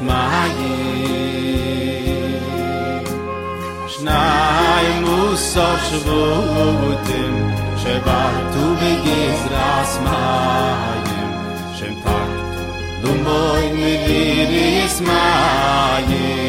mai Schnai muss auf Schwutim Schebar tu begis ras Du moi mi viris mai Schnai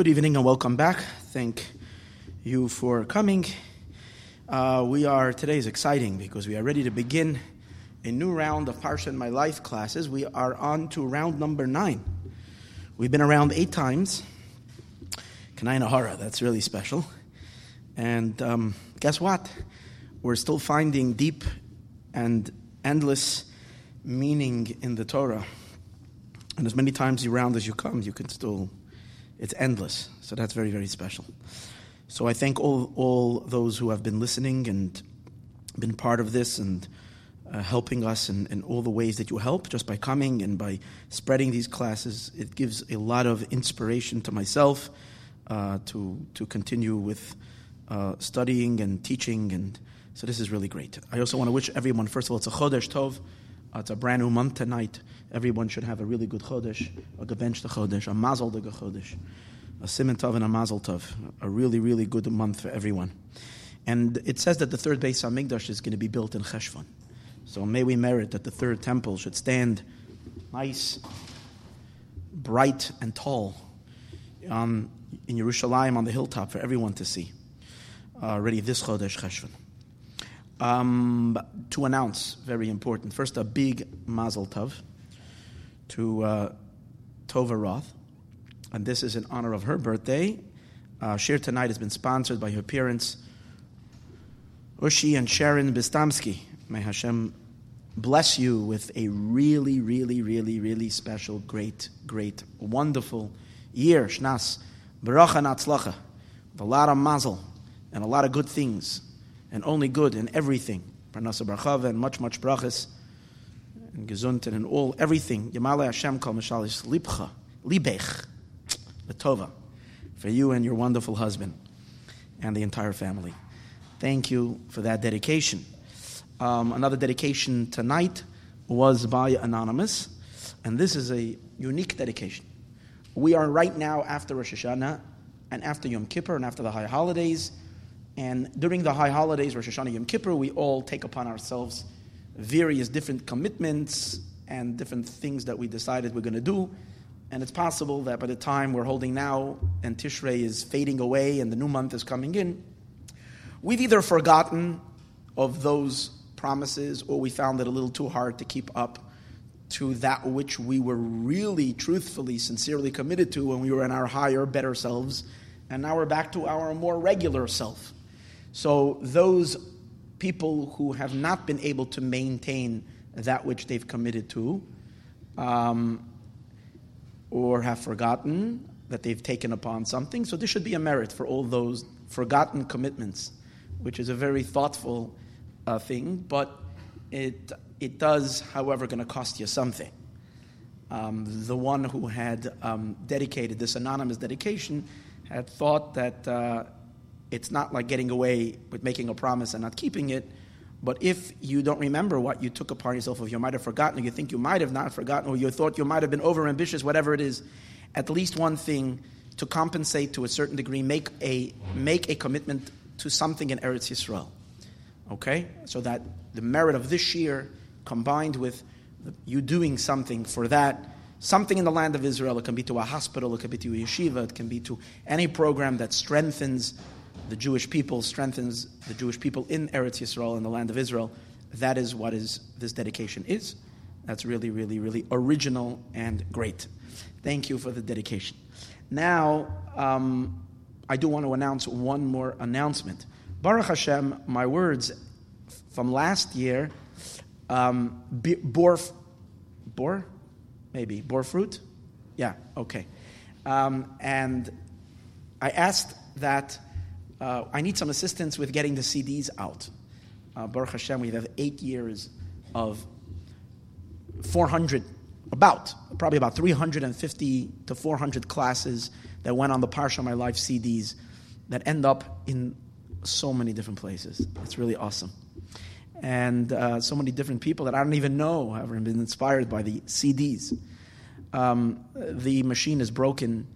Good evening and welcome back. Thank you for coming. Uh, we are today is exciting because we are ready to begin a new round of Parsha in My Life classes. We are on to round number nine. We've been around eight times. Kanai Nahara, that's really special. And um, guess what? We're still finding deep and endless meaning in the Torah. And as many times you round as you come, you can still it's endless. So that's very, very special. So I thank all, all those who have been listening and been part of this and uh, helping us in, in all the ways that you help just by coming and by spreading these classes. It gives a lot of inspiration to myself uh, to, to continue with uh, studying and teaching. And so this is really great. I also want to wish everyone, first of all, it's a Chodesh Tov. Uh, it's a brand new month tonight. Everyone should have a really good Chodesh, a Gebench Chodesh, a Mazel de Chodesh, a Siman Tov and a Mazel Tov. A really, really good month for everyone. And it says that the third Beis Hamikdash is going to be built in Cheshvan. So may we merit that the third temple should stand nice, bright, and tall um, in Yerushalayim on the hilltop for everyone to see. Uh, already this Chodesh Cheshvan. Um, to announce, very important. First, a big Mazel Tov to uh, Tova Roth, and this is in honor of her birthday. Uh, Shiur tonight has been sponsored by her parents, Ushi and Sharon Bistamsky. May Hashem bless you with a really, really, really, really special, great, great, wonderful year, Shnas, Baracha Natzlacha, with a lot of mazel and a lot of good things, and only good in everything. Parnasa Barchava and much, much brachas and gesund and all everything. Yamale Hashem kol mishalish libcha, libech, tova, for you and your wonderful husband and the entire family. Thank you for that dedication. Um, another dedication tonight was by Anonymous, and this is a unique dedication. We are right now after Rosh Hashanah and after Yom Kippur and after the high holidays. And during the high holidays, Rosh Hashanah, Yom Kippur, we all take upon ourselves various different commitments and different things that we decided we're going to do. And it's possible that by the time we're holding now and Tishrei is fading away and the new month is coming in, we've either forgotten of those promises or we found it a little too hard to keep up to that which we were really, truthfully, sincerely committed to when we were in our higher, better selves. And now we're back to our more regular self. So those people who have not been able to maintain that which they've committed to, um, or have forgotten that they've taken upon something. So this should be a merit for all those forgotten commitments, which is a very thoughtful uh, thing, but it, it does, however, going to cost you something. Um, the one who had um, dedicated this anonymous dedication had thought that uh, it's not like getting away with making a promise and not keeping it. But if you don't remember what you took upon yourself, or you might have forgotten, or you think you might have not forgotten, or you thought you might have been overambitious, whatever it is, at least one thing to compensate to a certain degree, make a, make a commitment to something in Eretz Yisrael. Okay? So that the merit of this year combined with you doing something for that, something in the land of Israel, it can be to a hospital, it can be to a yeshiva, it can be to any program that strengthens the Jewish people, strengthens the Jewish people in Eretz Yisrael, in the land of Israel. That is what is this dedication is. That's really, really, really original and great. Thank you for the dedication. Now, um, I do want to announce one more announcement. Baruch Hashem, my words from last year um, bore, bore, maybe bore fruit. Yeah, okay. Um, and I asked that uh, I need some assistance with getting the CDs out. Uh, Baruch Hashem, we have eight years of 400, about, probably about 350 to 400 classes that went on the Parsha My Life CDs that end up in so many different places. It's really awesome. And uh, so many different people that I don't even know have been inspired by the CDs. Um, the machine is broken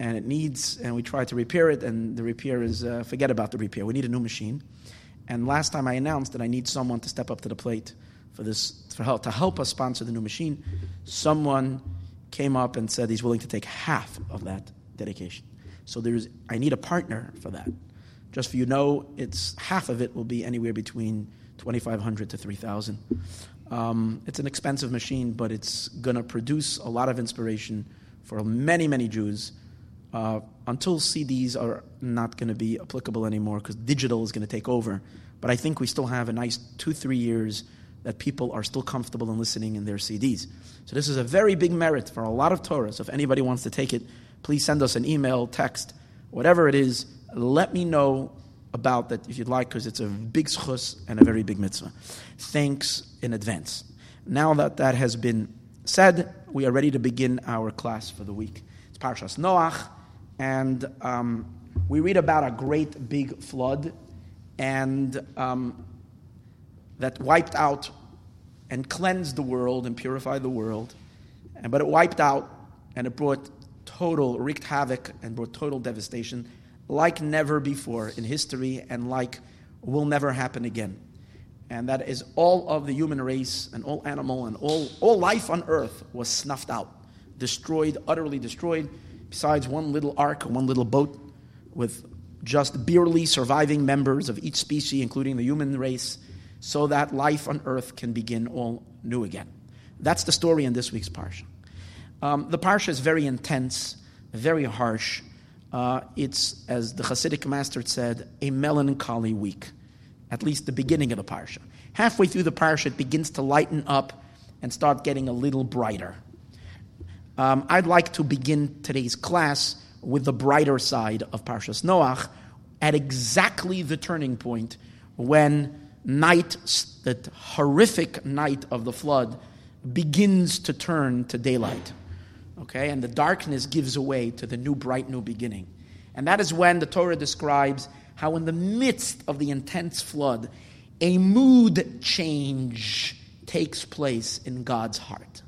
and it needs, and we try to repair it, and the repair is, uh, forget about the repair. We need a new machine. And last time I announced that I need someone to step up to the plate for this, for help, to help us sponsor the new machine. Someone came up and said he's willing to take half of that dedication. So there's, I need a partner for that. Just for you know, it's half of it will be anywhere between 2,500 to 3,000. Um, it's an expensive machine, but it's going to produce a lot of inspiration for many, many Jews uh, until CDs are not going to be applicable anymore because digital is going to take over. But I think we still have a nice two, three years that people are still comfortable in listening in their CDs. So this is a very big merit for a lot of Torah. So if anybody wants to take it, please send us an email, text, whatever it is. Let me know about that if you'd like, because it's a big schus and a very big mitzvah. Thanks in advance. Now that that has been said, we are ready to begin our class for the week. It's Parshas Noach, and um, we read about a great big flood, and um, that wiped out and cleansed the world and purified the world. and, But it wiped out and it brought total, wreaked havoc and brought total devastation like never before in history and like will never happen again. And that is all of the human race and all animal and all, all life on earth was snuffed out, destroyed, utterly destroyed, besides one little ark, one little boat with just barely surviving members of each species, including the human race so that life on earth can begin all new again. That's the story in this week's Parsha. Um, the Parsha is very intense, very harsh. Uh, it's, as the Hasidic master said, a melancholy week, at least the beginning of the Parsha. Halfway through the Parsha, it begins to lighten up and start getting a little brighter. Um, I'd like to begin today's class with the brighter side of Parshas Noach at exactly the turning point when night, the horrific night of the flood, begins to turn to daylight. Okay, and the darkness gives way to the new bright new beginning. And that is when the Torah describes how, in the midst of the intense flood, a mood change takes place in God's heart.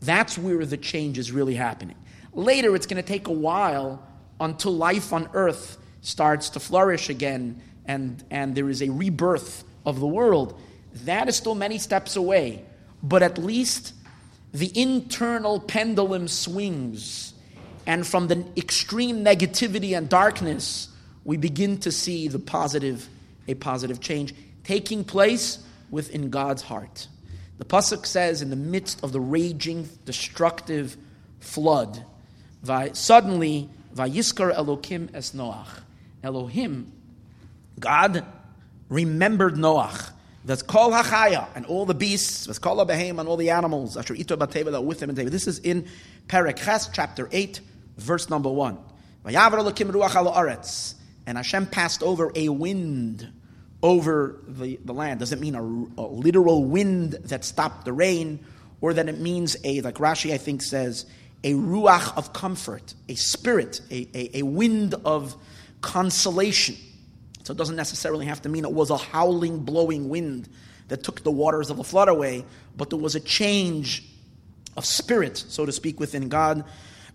That's where the change is really happening. Later, it's going to take a while until life on earth starts to flourish again and, and there is a rebirth of the world, that is still many steps away. But at least the internal pendulum swings, and from the extreme negativity and darkness, we begin to see the positive, a positive change taking place within God's heart. The pasuk says, in the midst of the raging, destructive flood, suddenly, Vayiskar Elokim es Noach. Elohim, God remembered Noach. That's called Hachaya and all the beasts, that's called Abahem and all the animals, Asher Ito Bateva that with him David. This is in Perek chapter 8, verse number 1. And Hashem passed over a wind over the, the land. Does it mean a, a, literal wind that stopped the rain, or that it means a, like Rashi I think says, a ruach of comfort, a spirit, a, a, a wind of consolation. So it doesn't necessarily have to mean it was a howling, blowing wind that took the waters of the flood away, but there was a change of spirit, so to speak, within God.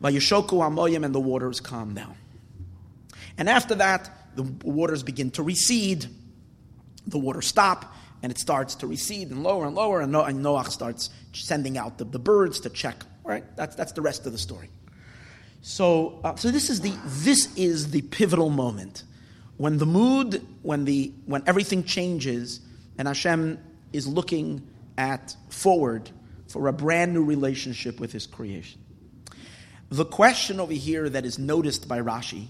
Vayishoku amoyim, and the waters calm down. And after that, the waters begin to recede. The water stop, and it starts to recede and lower and lower, and, Noach starts sending out the, the birds to check. Right? That's, that's the rest of the story. So, uh, so this is the this is the pivotal moment When the mood, when, the, when everything changes, and Hashem is looking at forward for a brand new relationship with his creation. The question over here that is noticed by Rashi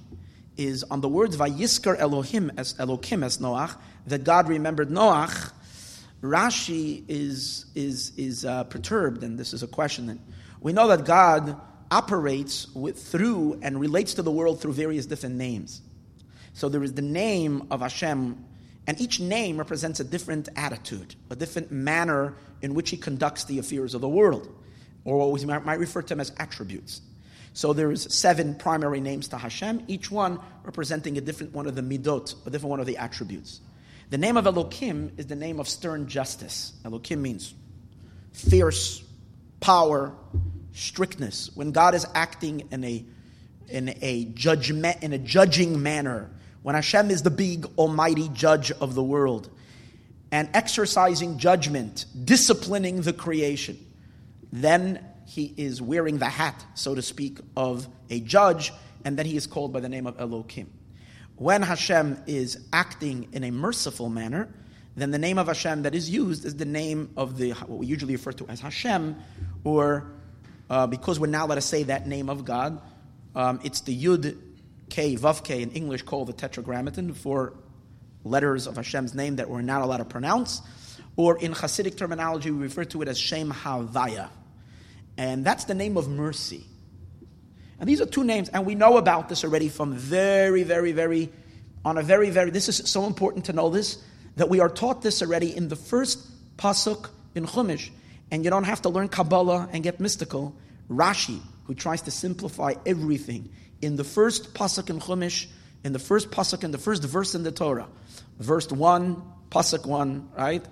is on the words Vayiskar Elohim as Elokim as Noach, that God remembered Noach. Rashi is, is, is uh, perturbed, and this is a question. That we know that God operates with, through and relates to the world through various different names. So there is the name of Hashem, and each name represents a different attitude, a different manner in which he conducts the affairs of the world, or what we might refer to them as attributes. So there's seven primary names to Hashem, each one representing a different one of the midot, a different one of the attributes. The name of Elokim is the name of stern justice. Elokim means fierce, power, strictness. When God is acting in a in a judgment in a judging manner, when Hashem is the big almighty judge of the world and exercising judgment, disciplining the creation, then he is wearing the hat, so to speak, of a judge, and then he is called by the name of Elokim. When Hashem is acting in a merciful manner, then the name of Hashem that is used is the name of the what we usually refer to as Hashem, or uh, because we're now let us say that name of God, um, it's the Yud K, Vav K in English called the Tetragrammaton, four letters of Hashem's name that we're not allowed to pronounce. Or in Hasidic terminology, we refer to it as Shem Havaya. And that's the name of mercy. And these are two names, and we know about this already from very, very, very, on a very, very, this is so important to know this, that we are taught this already in the first Pasuk in Chumash. And you don't have to learn Kabbalah and get mystical. Rashi, who tries to simplify everything, in the first pasuk in Chumash, in the first pasuk in the first verse in the Torah, verse one, pasuk one, right?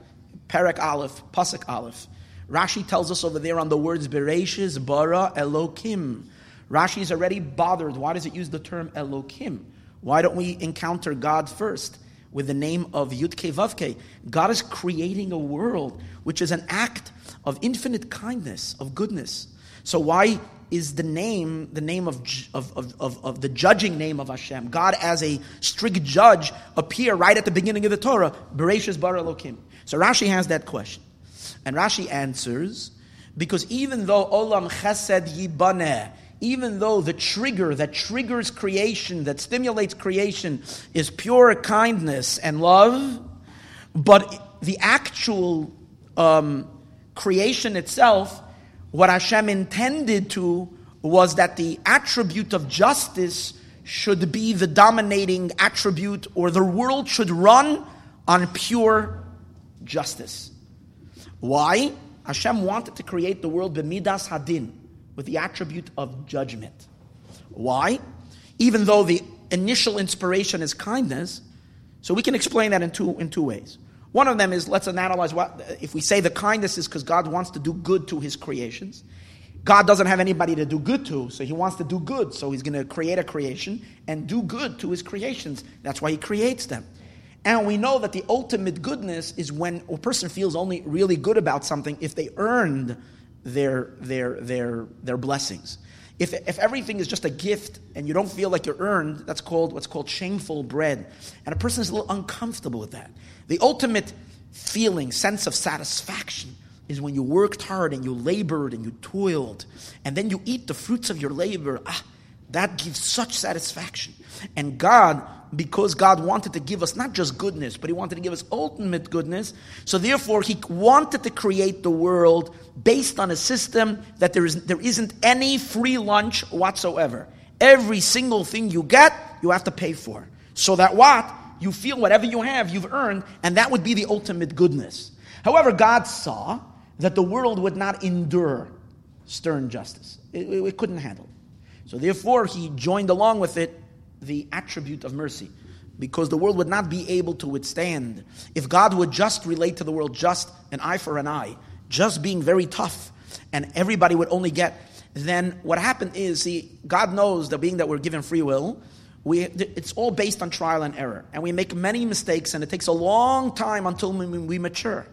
Perek Aleph, pasuk Aleph. Rashi tells us over there on the words Bereshis bara Elokim. Rashi is already bothered. Why does it use the term Elokim? Why don't we encounter God first with the name of Yudke Vavke? God is creating a world which is an act of infinite kindness, of goodness. So why is the name, the name of, of, of, of, the judging name of Hashem. God as a strict judge appear right at the beginning of the Torah, Bereshis Bar Elokim. So Rashi has that question. And Rashi answers, because even though Olam Chesed Yibaneh, even though the trigger that triggers creation, that stimulates creation, is pure kindness and love, but the actual um, creation itself what Hashem intended to was that the attribute of justice should be the dominating attribute, or the world should run on pure justice. Why? Hashem wanted to create the world b'midas hadin, with the attribute of judgment. Why? Even though the initial inspiration is kindness, so we can explain that in two, in two ways. One of them is let's analyze what if we say the kindness is because God wants to do good to his creations. God doesn't have anybody to do good to, so he wants to do good. So he's going to create a creation and do good to his creations. That's why he creates them. And we know that the ultimate goodness is when a person feels only really good about something if they earned their, their, their, their blessings. If, if everything is just a gift and you don't feel like you're earned, that's called what's called shameful bread. And a person is a little uncomfortable with that. The ultimate feeling, sense of satisfaction, is when you worked hard and you labored and you toiled, and then you eat the fruits of your labor. Ah, that gives such satisfaction. And God, because God wanted to give us not just goodness, but He wanted to give us ultimate goodness, so therefore He wanted to create the world based on a system that there, is, there isn't any free lunch whatsoever. Every single thing you get, you have to pay for. So that what? you feel whatever you have, you've earned, and that would be the ultimate goodness. However, God saw that the world would not endure stern justice, it, it, it couldn't handle it. So, therefore, He joined along with it the attribute of mercy. Because the world would not be able to withstand. If God would just relate to the world just an eye for an eye, just being very tough, and everybody would only get, then what happened is, see, God knows that being that we're given free will, we, it's all based on trial and error. And we make many mistakes, and it takes a long time until we, we mature.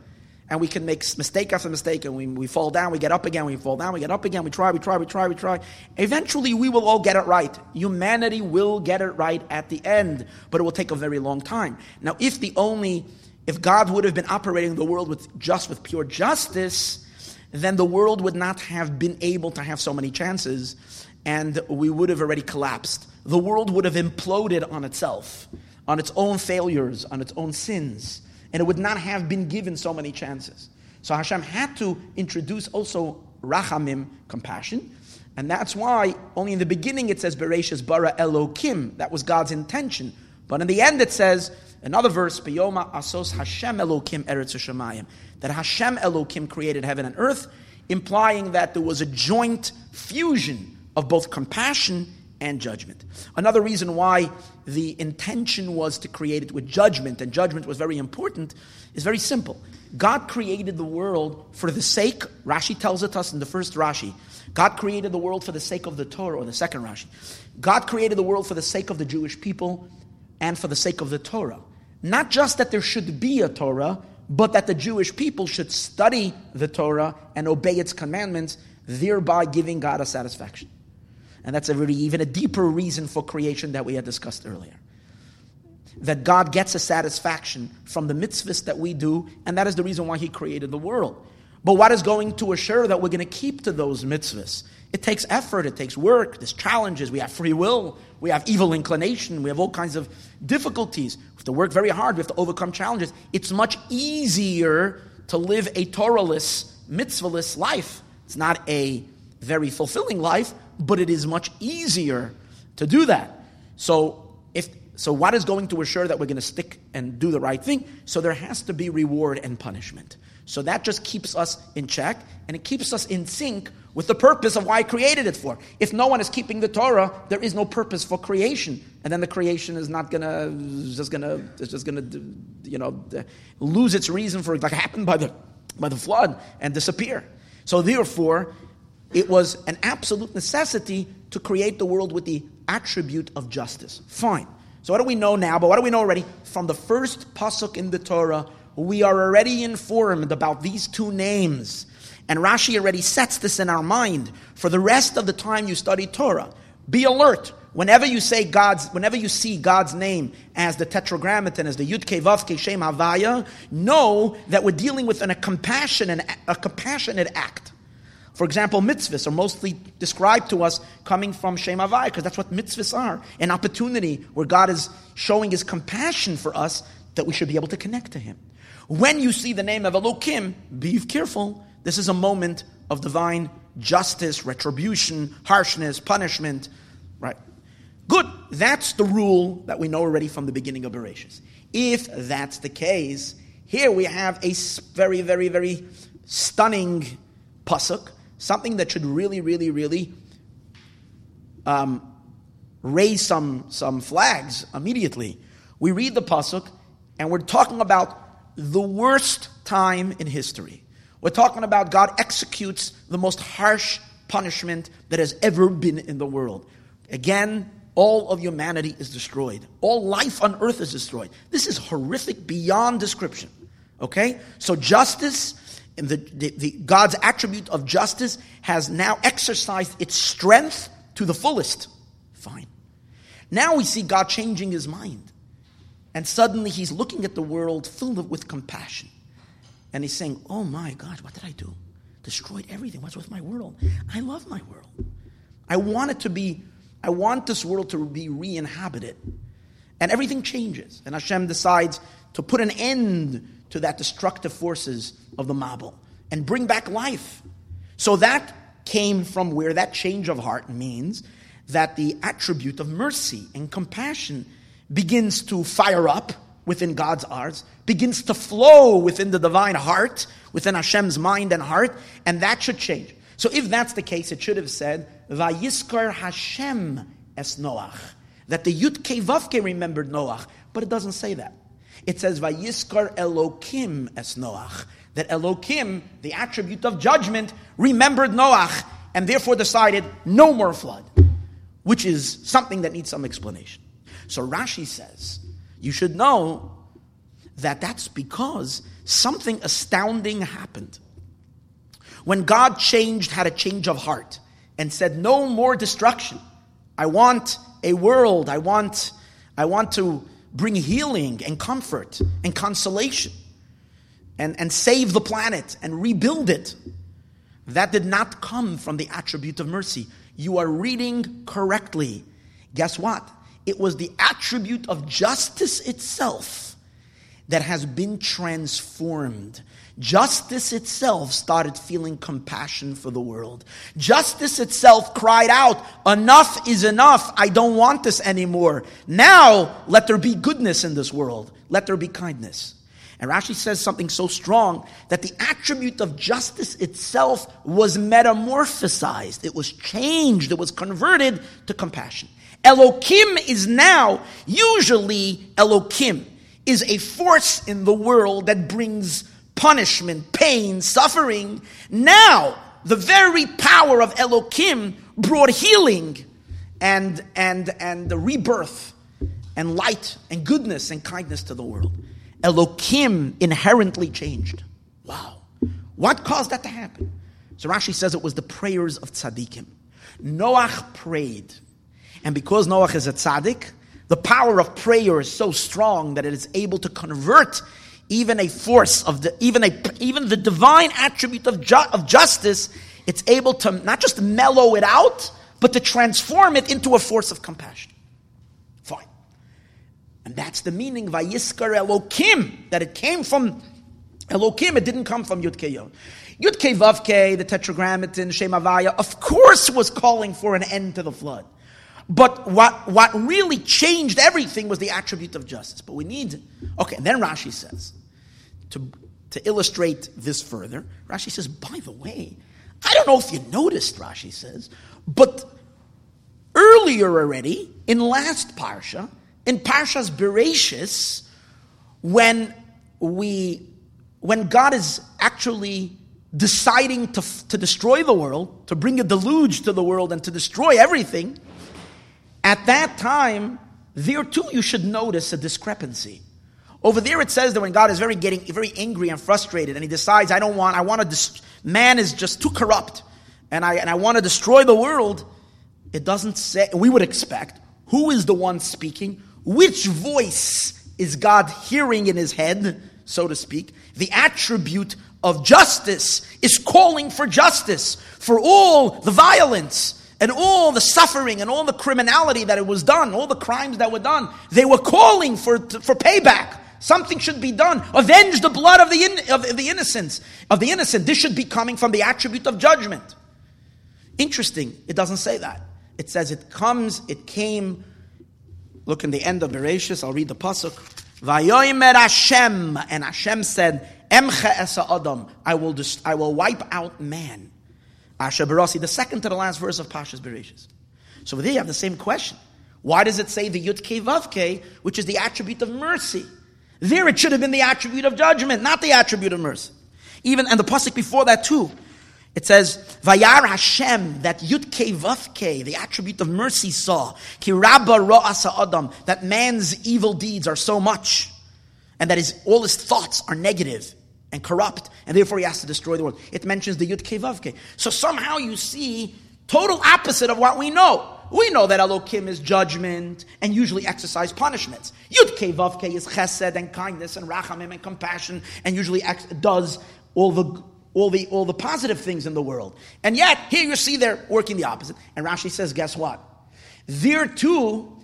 and we can make mistake after mistake, and we, we fall down, we get up again, we fall down, we get up again, we try, we try, we try, we try. Eventually, we will all get it right. Humanity will get it right at the end, but it will take a very long time. Now, if the only, if God would have been operating the world with just with pure justice, then the world would not have been able to have so many chances, and we would have already collapsed. The world would have imploded on itself, on its own failures, on its own sins and it would not have been given so many chances. So Hashem had to introduce also rachamim, compassion, and that's why only in the beginning it says Bereshis bara Elokim. That was God's intention, but in the end it says another verse Beyoma asos Hashem Elokim eretz Shemayim that Hashem Elokim created heaven and earth, implying that there was a joint fusion of both compassion and judgment. Another reason why the intention was to create it with judgment, and judgment was very important, is very simple. God created the world for the sake, Rashi tells it us in the first Rashi, God created the world for the sake of the Torah, or the second Rashi. God created the world for the sake of the Jewish people and for the sake of the Torah. Not just that there should be a Torah, but that the Jewish people should study the Torah and obey its commandments, thereby giving God a satisfaction. And that's a really even a deeper reason for creation that we had discussed earlier. That God gets a satisfaction from the mitzvahs that we do, and that is the reason why He created the world. But what is going to assure that we're going to keep to those mitzvahs? It takes effort, it takes work, there's challenges, we have free will, we have evil inclination, we have all kinds of difficulties. To work very hard, we have to overcome challenges. It's much easier to live a Torahless, mitzvahless life. It's not a very fulfilling life, but it is much easier to do that. So if so what is going to assure that we're going to stick and do the right thing? So there has to be reward and punishment. So that just keeps us in check and it keeps us in sync with the purpose of why I created it for. If no one is keeping the Torah, there is no purpose for creation, and then the creation is not gonna just gonna it's just gonna you know lose its reason for like happened by the by the flood and disappear. So therefore, it was an absolute necessity to create the world with the attribute of justice. Fine. So what do we know now? But what do we know already? From the first pasuk in the Torah, we are already informed about these two names. And Rashi already sets this in our mind for the rest of the time you study Torah. Be alert. Whenever you say God's, whenever you see God's name as the tetragrammaton, as the Yud Ke Vav Ke Shem Havaya, know that we're dealing with an, a compassionate, a compassionate act. For example, mitzvahs are mostly described to us coming from Shem Havai, because that's what mitzvahs are an opportunity where God is showing his compassion for us that we should be able to connect to him. When you see the name of Elokim, be careful. This is a moment of divine justice, retribution, harshness, punishment. Right? Good. That's the rule that we know already from the beginning of Bereshit. If that's the case, here we have a very, very, very stunning pasuk something that should really, really, really um, raise some, some flags immediately. We read the Pasuk, and we're talking about the worst time in history. We're talking about God executes the most harsh punishment that has ever been in the world. Again, all of humanity is destroyed. All life on earth is destroyed. This is horrific beyond description. Okay? So justice the, the, the, God's attribute of justice has now exercised its strength to the fullest. Fine. Now we see God changing his mind. And suddenly he's looking at the world filled with compassion. And he's saying, Oh my God, what did I do? Destroyed everything. What's with my world? I love my world. I want it to be, I want this world to be re inhabited. And everything changes. And Hashem decides to put an end to that destructive forces of the Mabul and bring back life. So that came from where that change of heart means that the attribute of mercy and compassion begins to fire up within God's hearts, begins to flow within the divine heart, within Hashem's mind and heart, and that should change. So if that's the case, it should have said, Vayiskar Hashem es Noach. That the Yud Vavke remembered Noach, but it doesn't say that. It says, Vayiskar Elokim es Noach. That Elokim, the attribute of judgment, remembered Noach and therefore decided no more flood, which is something that needs some explanation. So Rashi says, you should know that that's because something astounding happened. When God changed, had a change of heart, and said, No more destruction. I want a world. I want, I want to bring healing and comfort and consolation and, and save the planet and rebuild it. That did not come from the attribute of mercy. You are reading correctly. Guess what? It was the attribute of justice itself that has been transformed. Justice itself started feeling compassion for the world. Justice itself cried out, Enough is enough. I don't want this anymore. Now, let there be goodness in this world. Let there be kindness. And Rashi says something so strong that the attribute of justice itself was metamorphosized. It was changed. It was converted to compassion. Elokim is now, usually Elokim is a force in the world that brings punishment, pain, suffering. Now, the very power of Elokim brought healing and, and, and the rebirth and light and goodness and kindness to the world. Elokim inherently changed. Wow. What caused that to happen? So Rashi says it was the prayers of tzaddikim. Noach prayed. And because Noach is a tzaddik, the power of prayer is so strong that it is able to convert even a force of the, even a, even the divine attribute of, ju- of justice, it's able to not just mellow it out, but to transform it into a force of compassion. Fine. And that's the meaning, Vayiskar Elokim, that it came from Elokim, it didn't come from Yud Yod. Yud Vavke, the Tetragrammaton, Shemavaya, of course was calling for an end to the flood. But what, what really changed everything was the attribute of justice. But we need, okay, and then Rashi says, to, to illustrate this further, Rashi says, by the way, I don't know if you noticed, Rashi says, but earlier already, in last Parsha, in Parshas Bereshis, when we, when God is actually deciding to, to destroy the world, to bring a deluge to the world and to destroy everything, at that time, there too you should notice a discrepancy. Over there it says that when God is very getting very angry and frustrated and he decides, I don't want, I want to, man is just too corrupt and I, and I want to destroy the world, it doesn't say, we would expect, who is the one speaking? Which voice is God hearing in his head, so to speak? The attribute of justice is calling for justice for all the violence and all the suffering and all the criminality that it was done, all the crimes that were done. They were calling for, for payback. Something should be done. Avenge the blood of the, in, of the innocents, of the innocent. This should be coming from the attribute of judgment. Interesting. It doesn't say that. It says it comes, it came. Look in the end of Bereshis, I'll read the pasuk. Vayoimer Hashem, and Hashem said, Emcha esa Adam, I will, I will wipe out man. Asher Barasi, the second to the last verse of Pashas Bereshis. So there you have the same question. Why does it say the Yud Ke Vav Ke, which is the attribute of mercy? There it should have been the attribute of judgment, not the attribute of mercy. Even, and the pasuk before that too, it says, Vayar Hashem, that Yud Ke Vav Ke, the attribute of mercy saw, Ki Rabba Ra'asa Adam, that man's evil deeds are so much, and that his, all his thoughts are negative and corrupt, and therefore he has to destroy the world. It mentions the Yud Ke Vav Ke. So somehow you see total opposite of what we know. We know that Elokim is judgment and usually exercise punishments. Yud Ke Vav Ke is chesed and kindness and rachamim and compassion and usually ex- does all the all the all the positive things in the world. And yet here you see they're working the opposite. And Rashi says, guess what? There too,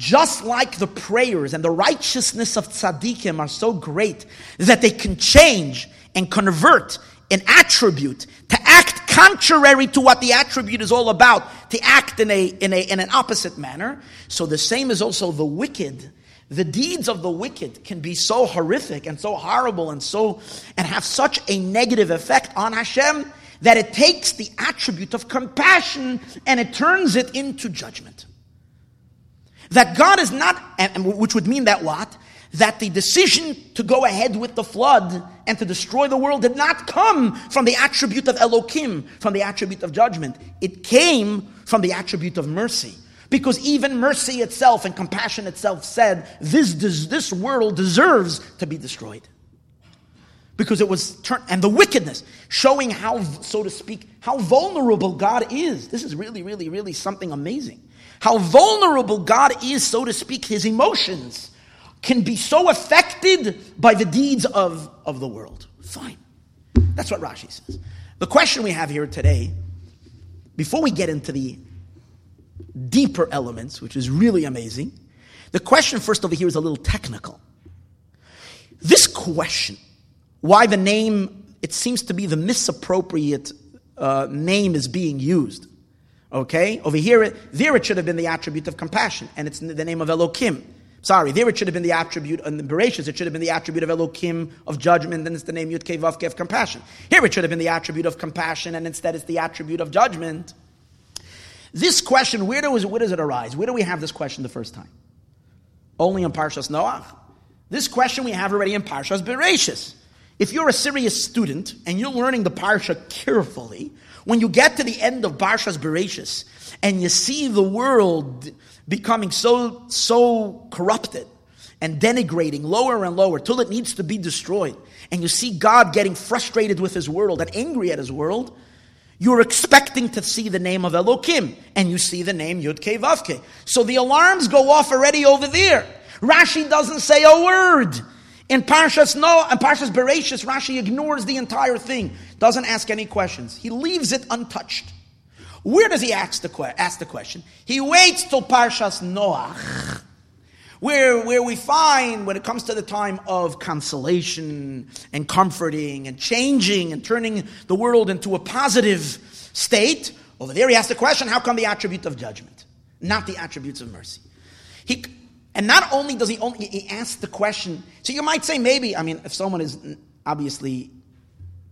just like the prayers and the righteousness of tzaddikim are so great that they can change and convert an attribute to act contrary to what the attribute is all about, to act in, a, in, a, in an opposite manner. So the same is also the wicked. The deeds of the wicked can be so horrific and so horrible and so and have such a negative effect on Hashem that it takes the attribute of compassion and it turns it into judgment. That God is not, which would mean that what? that the decision to go ahead with the flood and to destroy the world did not come from the attribute of Elokim, from the attribute of judgment. It came from the attribute of mercy. Because even mercy itself and compassion itself said, this, this world deserves to be destroyed. because it was turned, and the wickedness, showing how, so to speak, how vulnerable God is. This is really, really, really something amazing. How vulnerable God is, so to speak, his emotions can be so affected by the deeds of, of the world. Fine. That's what Rashi says. The question we have here today, before we get into the deeper elements, which is really amazing, the question first over here is a little technical. This question, why the name, it seems to be the misappropriate uh, name is being used. Okay? Over here, there it should have been the attribute of compassion, and it's the name of Elokim. Sorry, there it should have been the attribute, in the it should have been the attribute of Elokim, of judgment, and it's the name Yud Vavke of compassion. Here it should have been the attribute of compassion, and instead it's the attribute of judgment. This question, where, do, where does it arise? Where do we have this question the first time? Only in Parshas Noach. This question we have already in Parshas Bereshis. If you're a serious student and you're learning the Parsha carefully, when you get to the end of Parshas Bereshis and you see the world becoming so, so corrupted and denigrating lower and lower till it needs to be destroyed, and you see God getting frustrated with his world and angry at his world, you're expecting to see the name of Elokim, and you see the name Yud Ke Vavke. So the alarms go off already over there. Rashi doesn't say a word. In Parshas No, in Parshas Bereshis, Rashi ignores the entire thing, doesn't ask any questions. He leaves it untouched. Where does he ask the, ask the question? He waits till Parshas Noach where, where we find when it comes to the time of consolation and comforting and changing and turning the world into a positive state, over there he asks the question, how come the attribute of judgment, not the attributes of mercy? He, and not only does he only, he asks the question, so you might say maybe, I mean, if someone is obviously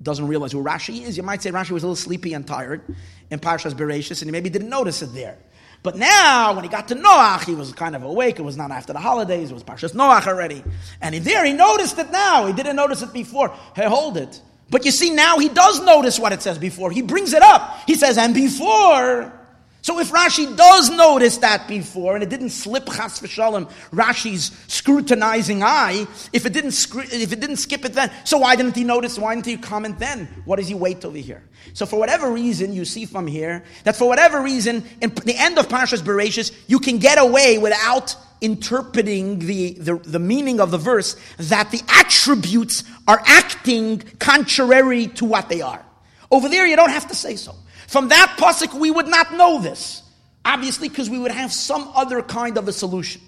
doesn't realize who Rashi is, you might say Rashi was a little sleepy and tired in Parshas Bereshis, and he maybe didn't notice it there. But now, when he got to Noach, he was kind of awake. It was not after the holidays. It was Parshas Noach already. And in there, he noticed it now. He didn't notice it before. Hey, hold it. But you see, now he does notice what it says before. He brings it up. He says, and before. So if Rashi does notice that before, and it didn't slip chas v'shalom Rashi's scrutinizing eye, if it didn't if it didn't skip it then, so why didn't he notice? Why didn't he comment then? What does he wait over here? So for whatever reason, you see from here that for whatever reason, in the end of Parshas Bereshis, you can get away without interpreting the, the, the meaning of the verse that the attributes are acting contrary to what they are. Over there, you don't have to say so. From that pasuk, we would not know this. Obviously, because we would have some other kind of a solution.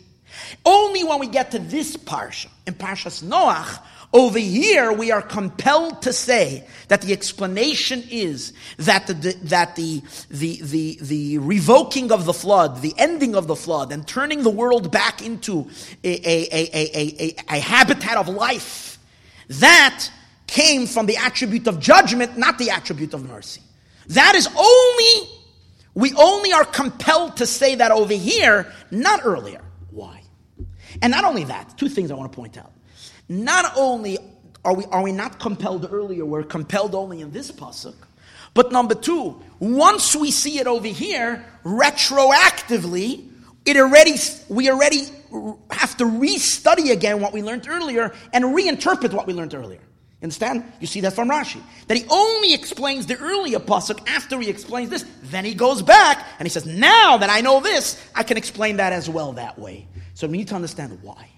Only when we get to this parsha, in Parshas Noach, over here we are compelled to say that the explanation is that the, that the, the, the, the revoking of the flood, the ending of the flood, and turning the world back into a, a, a, a, a habitat of life, that came from the attribute of judgment, not the attribute of mercy. That is only, we only are compelled to say that over here, not earlier. Why? And not only that, two things I want to point out. Not only are we, are we not compelled earlier, we're compelled only in this pasuk. But number two, once we see it over here, retroactively, it already, we already have to restudy again what we learned earlier and reinterpret what we learned earlier. Understand? You see that from Rashi. That he only explains the earlier pasuk after he explains this. Then he goes back and he says, Now that I know this, I can explain that as well that way. So we need to understand why.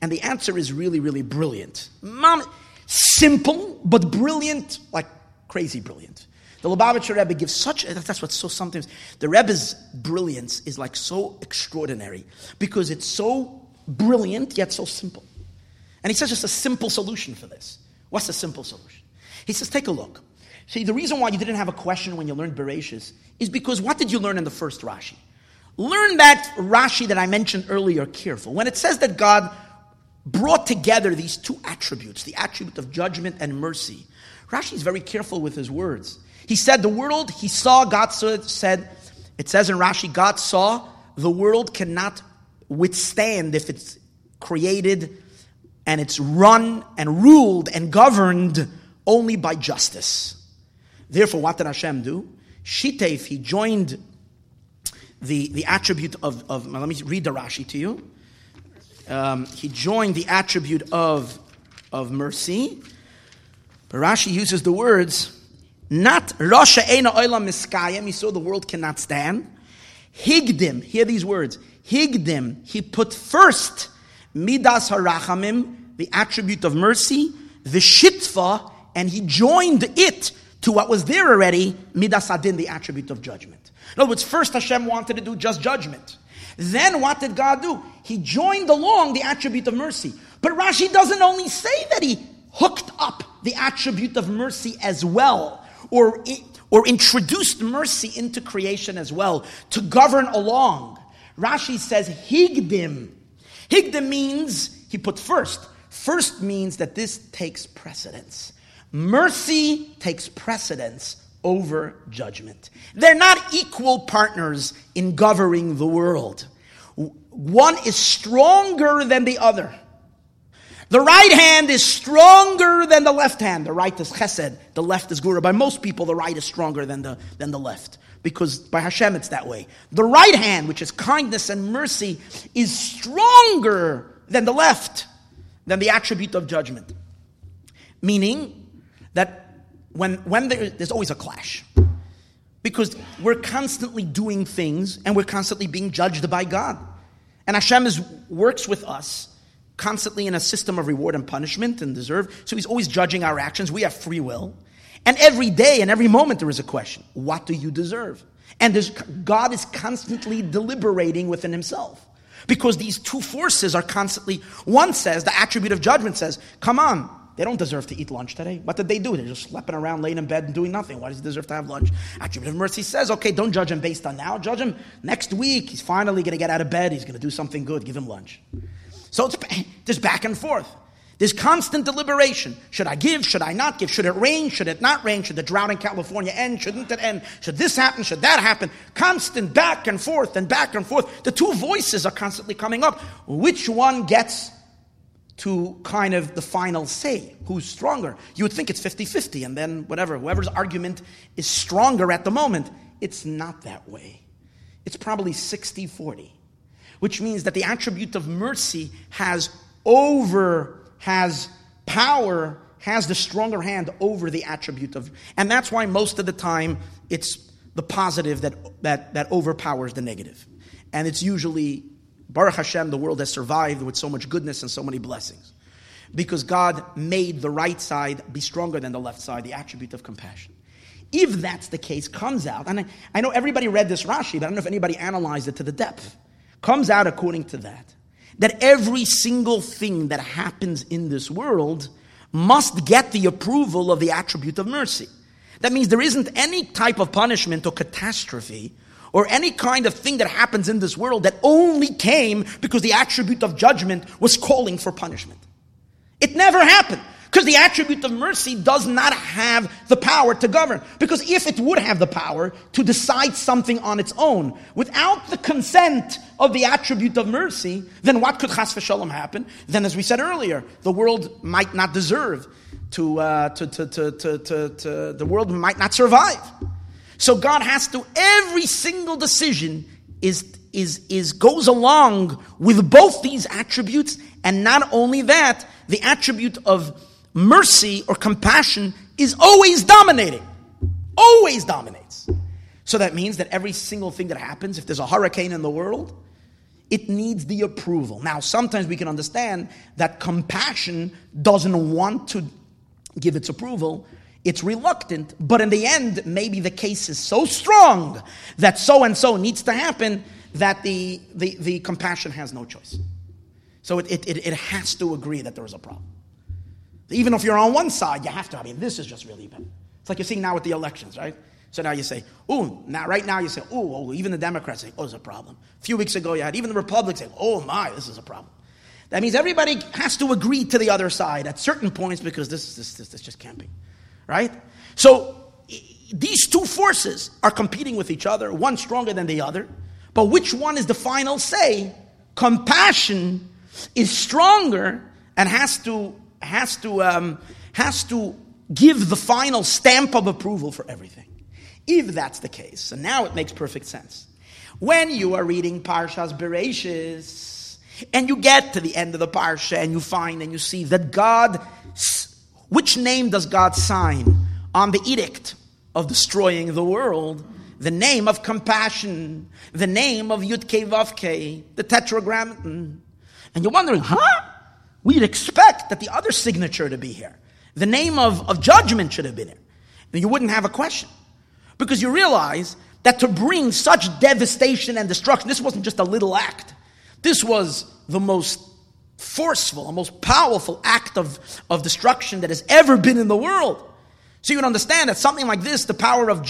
And the answer is really, really brilliant. Mom, simple, but brilliant, like crazy brilliant. The Lubavitcher Rebbe gives such, that's what's so sometimes, the Rebbe's brilliance is like so extraordinary because it's so brilliant yet so simple. And he says just a simple solution for this. What's the simple solution? He says, take a look. See, the reason why you didn't have a question when you learned Bereshis is because what did you learn in the first Rashi? Learn that Rashi that I mentioned earlier careful. When it says that God brought together these two attributes, the attribute of judgment and mercy, Rashi is very careful with his words. He said, The world he saw, God said, it says in Rashi, God saw the world cannot withstand if it's created and it's run and ruled and governed only by justice. Therefore, what did Hashem do? Shitef, he joined the, the attribute of, of let me read the Rashi to you. Um, he joined the attribute of, of mercy But Rashi uses the words, not Rasha Eina Oilam Miskayim, he saw the world cannot stand. Higdim, hear these words. Higdim, he put first Midas Harachamim, the attribute of mercy, the Shitva, and he joined it to what was there already, Midas Hadin, the attribute of judgment. In other words, first Hashem wanted to do just judgment. Then what did God do? He joined along the attribute of mercy. But Rashi doesn't only say that he hooked up the attribute of mercy as well, or, or introduced mercy into creation as well to govern along. Rashi says higdim. Higdim means he put first. First means that this takes precedence. Mercy takes precedence over judgment. They're not equal partners in governing the world. One is stronger than the other. The right hand is stronger than the left hand. The right is chesed, the left is gevurah. By most people, the right is stronger than the, than the left. Because by Hashem, it's that way. The right hand, which is kindness and mercy, is stronger than the left, than the attribute of judgment. Meaning that when, when there, there's always a clash. Because we're constantly doing things and we're constantly being judged by God. And Hashem is, works with us constantly in a system of reward and punishment and deserve. So he's always judging our actions. We have free will. And every day and every moment there is a question what do you deserve? And God is constantly deliberating within himself. Because these two forces are constantly, one says, the attribute of judgment says, come on, they don't deserve to eat lunch today. What did they do? They're just sleeping around, laying in bed, and doing nothing. Why does he deserve to have lunch? Attribute of mercy says, okay, don't judge him based on now. Judge him next week. He's finally going to get out of bed. He's going to do something good. Give him lunch. So it's just back and forth. There's constant deliberation. Should I give? Should I not give? Should it rain? Should it not rain? Should the drought in California end? Shouldn't it end? Should this happen? Should that happen? Constant back and forth and back and forth. The two voices are constantly coming up. Which one gets to kind of the final say? Who's stronger? You would think it's 50 50, and then whatever, whoever's argument is stronger at the moment. It's not that way. It's probably 60 40 which means that the attribute of mercy has over, has power, has the stronger hand over the attribute of, and that's why most of the time it's the positive that, that, that overpowers the negative. And it's usually, Baruch Hashem, the world has survived with so much goodness and so many blessings. Because God made the right side be stronger than the left side, the attribute of compassion. If that's the case, comes out, and I, I know everybody read this Rashi, but I don't know if anybody analyzed it to the depth comes out according to that that every single thing that happens in this world must get the approval of the attribute of mercy. That means there isn't any type of punishment or catastrophe or any kind of thing that happens in this world that only came because the attribute of judgment was calling for punishment. It never happened. Because the attribute of mercy does not have the power to govern. Because if it would have the power to decide something on its own, without the consent of the attribute of mercy, then what could chas v'shalom happen? Then, as we said earlier, the world might not deserve to, uh, to, to, to, to, to, to, the world might not survive. So God has to, every single decision is, is, is, goes along with both these attributes, and not only that, the attribute of mercy or compassion is always dominating. Always dominates. So that means that every single thing that happens, if there's a hurricane in the world, it needs the approval. Now, sometimes we can understand that compassion doesn't want to give its approval. It's reluctant, but in the end, maybe the case is so strong that so and so needs to happen that the, the, the compassion has no choice. So it, it, it has to agree that there is a problem. Even if you're on one side, you have to. I mean, this is just really bad. It's like you're seeing now with the elections, right? So now you say, oh, now right now you say, oh, oh, even the Democrats say, oh, it's a problem. A few weeks ago, you had even the Republicans say, oh my, this is a problem. That means everybody has to agree to the other side at certain points because this, this, this, this just can't be, right? So these two forces are competing with each other, one stronger than the other. But which one is the final say? Compassion is stronger and has to has to, um, has to give the final stamp of approval for everything. If that's the case, and now it makes perfect sense. When you are reading Parshas Bereshis, and you get to the end of the Parsha, and you find and you see that God Which name does God sign on the edict of destroying the world? The name of compassion, the name of Yudke Vavke, the tetragrammaton. And you're wondering, huh? We'd expect that the other signature to be here. The name of, of judgment should have been here. And you wouldn't have a question. Because you realize that to bring such devastation and destruction, this wasn't just a little act. This was the most forceful, the most powerful act of, of destruction that has ever been in the world. So you would understand that something like this, the power of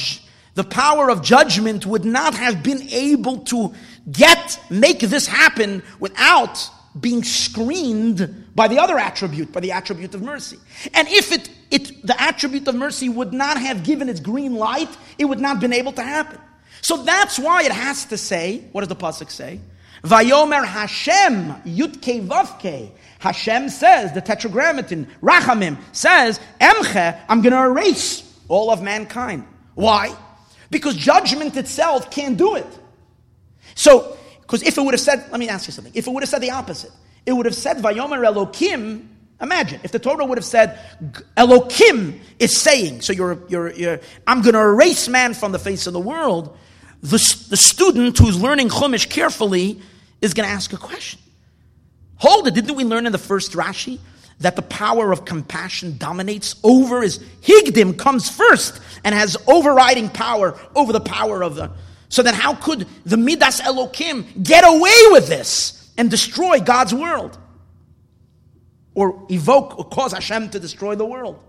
the power of judgment would not have been able to get make this happen without being screened by the other attribute, by the attribute of mercy. And if it, it the attribute of mercy would not have given its green light, it would not have been able to happen. So that's why it has to say, what does the Pasuk say? Vayomer Hashem Yudke Vavke. Hashem says, the Tetragrammaton, Rachamim, says, Emche, I'm going to erase all of mankind. Why? Because judgment itself can't do it. So, because if it would have said, let me ask you something. If it would have said the opposite, it would have said, Vayomer Elokim, Imagine if the Torah would have said, Elokim is saying, so you're, you're, you're I'm going to erase man from the face of the world. The, the student who's learning Chumash carefully is going to ask a question. Hold it, didn't we learn in the first Rashi that the power of compassion dominates over is Higdim comes first and has overriding power over the power of the. So then, how could the Midas Elokim get away with this and destroy God's world? Or evoke or cause Hashem to destroy the world?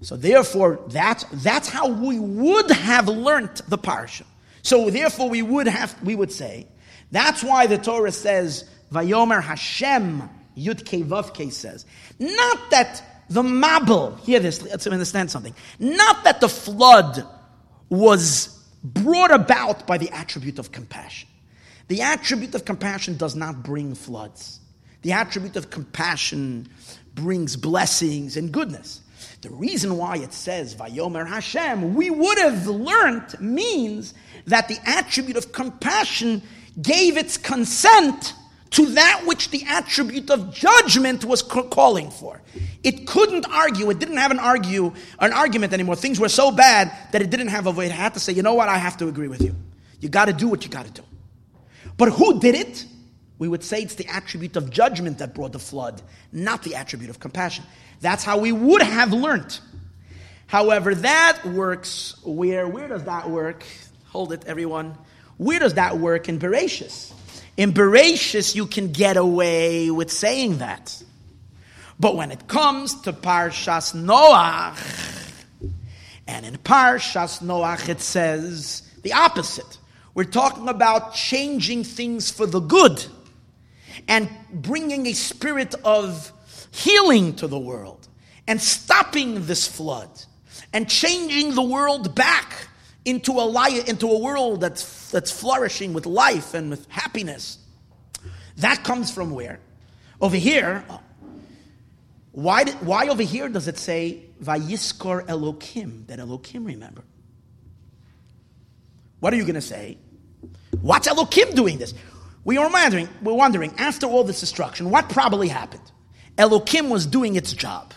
So therefore, that's, that's how we would have learnt the parsha. So therefore, we would have, we would say, that's why the Torah says, Vayomer Hashem, Yud Vavke says. Not that the Mabul, hear this, let's understand something. Not that the flood was brought about by the attribute of compassion. The attribute of compassion does not bring floods. The attribute of compassion brings blessings and goodness. The reason why it says Vayomer Hashem, we would have learned means that the attribute of compassion gave its consent to that which the attribute of judgment was calling for. It couldn't argue, it didn't have an argue, an argument anymore. Things were so bad that it didn't have a way. It had to say, you know what, I have to agree with you. You got to do what you got to do. But who did it? We would say it's the attribute of judgment that brought the flood, not the attribute of compassion. That's how we would have learned. However, that works where? Where does that work? Hold it, everyone. Where does that work in Bereshis? In Bereshis, you can get away with saying that. But when it comes to Parshas Noach, and in Parshas Noach it says the opposite. We're talking about changing things for the good and bringing a spirit of healing to the world and stopping this flood and changing the world back into a, li- into a world that's, that's flourishing with life and with happiness. That comes from where? Over here, why, did, why over here does it say Vayiskor Elokim, that Elokim remember? What are you going to say? What's Elokim doing this? We are wondering, we're wondering, after all this destruction, what probably happened? Elokim was doing its job.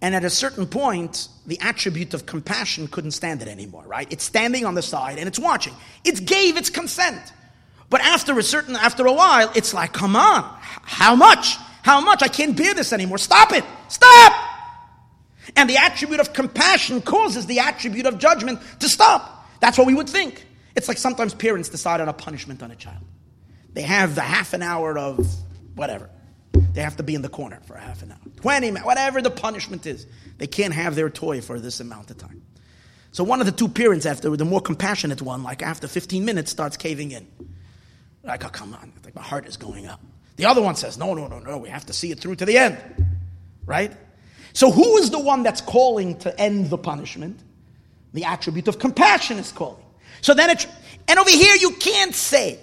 And at a certain point, the attribute of compassion couldn't stand it anymore, right? It's standing on the side and it's watching. It gave its consent. But after a certain, after a while, it's like, come on, how much? How much? I can't bear this anymore. Stop it! Stop! And the attribute of compassion causes the attribute of judgment to stop. That's what we would think. It's like sometimes parents decide on a punishment on a child. They have the half an hour of whatever. They have to be in the corner for a half an hour, 20 minutes, whatever the punishment is. They can't have their toy for this amount of time. So one of the two parents, after the more compassionate one, like after 15 minutes, starts caving in. Like, oh, come on. Like, my heart is going up. The other one says, no, no, no, no, we have to see it through to the end. Right? So who is the one that's calling to end the punishment? The attribute of compassion is calling. So then it, and over here you can't say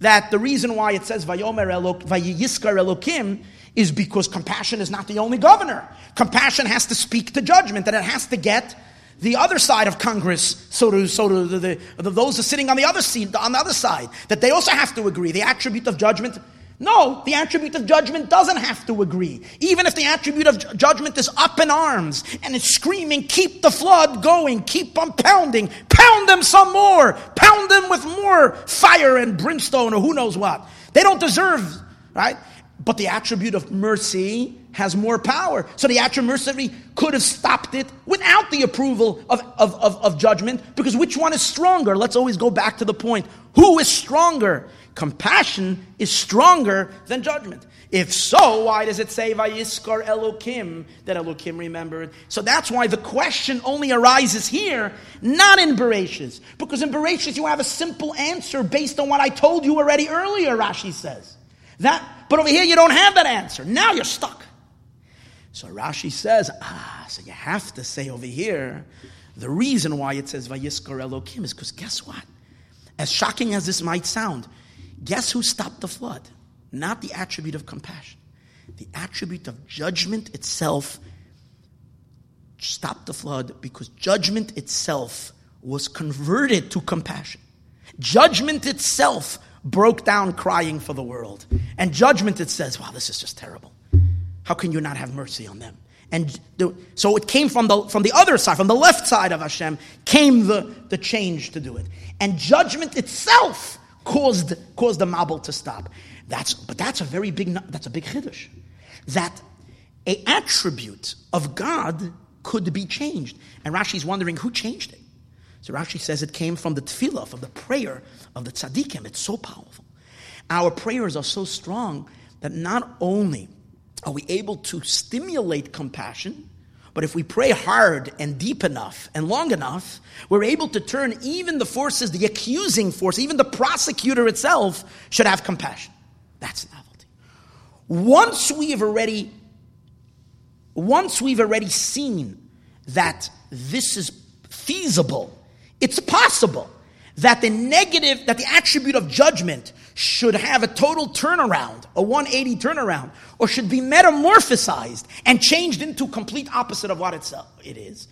that the reason why it says Vayomer Elok, Vayiskar Elokim is because compassion is not the only governor. Compassion has to speak to judgment, and it has to get the other side of Congress, so to, so to the, the, those are sitting on the other seat, on the other side, that they also have to agree. The attribute of judgment No, the attribute of judgment doesn't have to agree. Even if the attribute of judgment is up in arms and is screaming, keep the flood going, keep on pounding, pound them some more, pound them with more fire and brimstone or who knows what. They don't deserve, right? But the attribute of mercy has more power. So the attribute of mercy could have stopped it without the approval of, of, of, of judgment, because which one is stronger? Let's always go back to the point. Who is stronger? Compassion is stronger than judgment. If so, why does it say Vayiskar Elokim that Elokim remembered? So that's why the question only arises here, not in Bereshis. Because in Bereshis you have a simple answer based on what I told you already earlier, Rashi says. That, but over here you don't have that answer. Now you're stuck. So Rashi says, ah, so you have to say over here, the reason why it says Vayiskar Elokim is because guess what? As shocking as this might sound, guess who stopped the flood? Not the attribute of compassion. The attribute of judgment itself stopped the flood because judgment itself was converted to compassion. Judgment itself broke down crying for the world. And judgment it says, wow, this is just terrible. How can you not have mercy on them? And the, so it came from the, from the other side, from the left side of Hashem, came the, the change to do it. And judgment itself caused, caused the Mabul to stop. That's, but that's a very big, that's a big chiddush. That a attribute of God could be changed. And Rashi's wondering who changed it. So Rashi says it came from the tefillah, from the prayer of the tzaddikim. It's so powerful. Our prayers are so strong that not only are we able to stimulate compassion, but if we pray hard and deep enough and long enough, we're able to turn even the forces, the accusing force, even the prosecutor itself should have compassion. That's novelty. Once we have already, once we've already seen that this is feasible, it's possible that the negative, that the attribute of judgment should have a total turnaround, a 180 turnaround, or should be metamorphosized and changed into complete opposite of what itself uh, it is.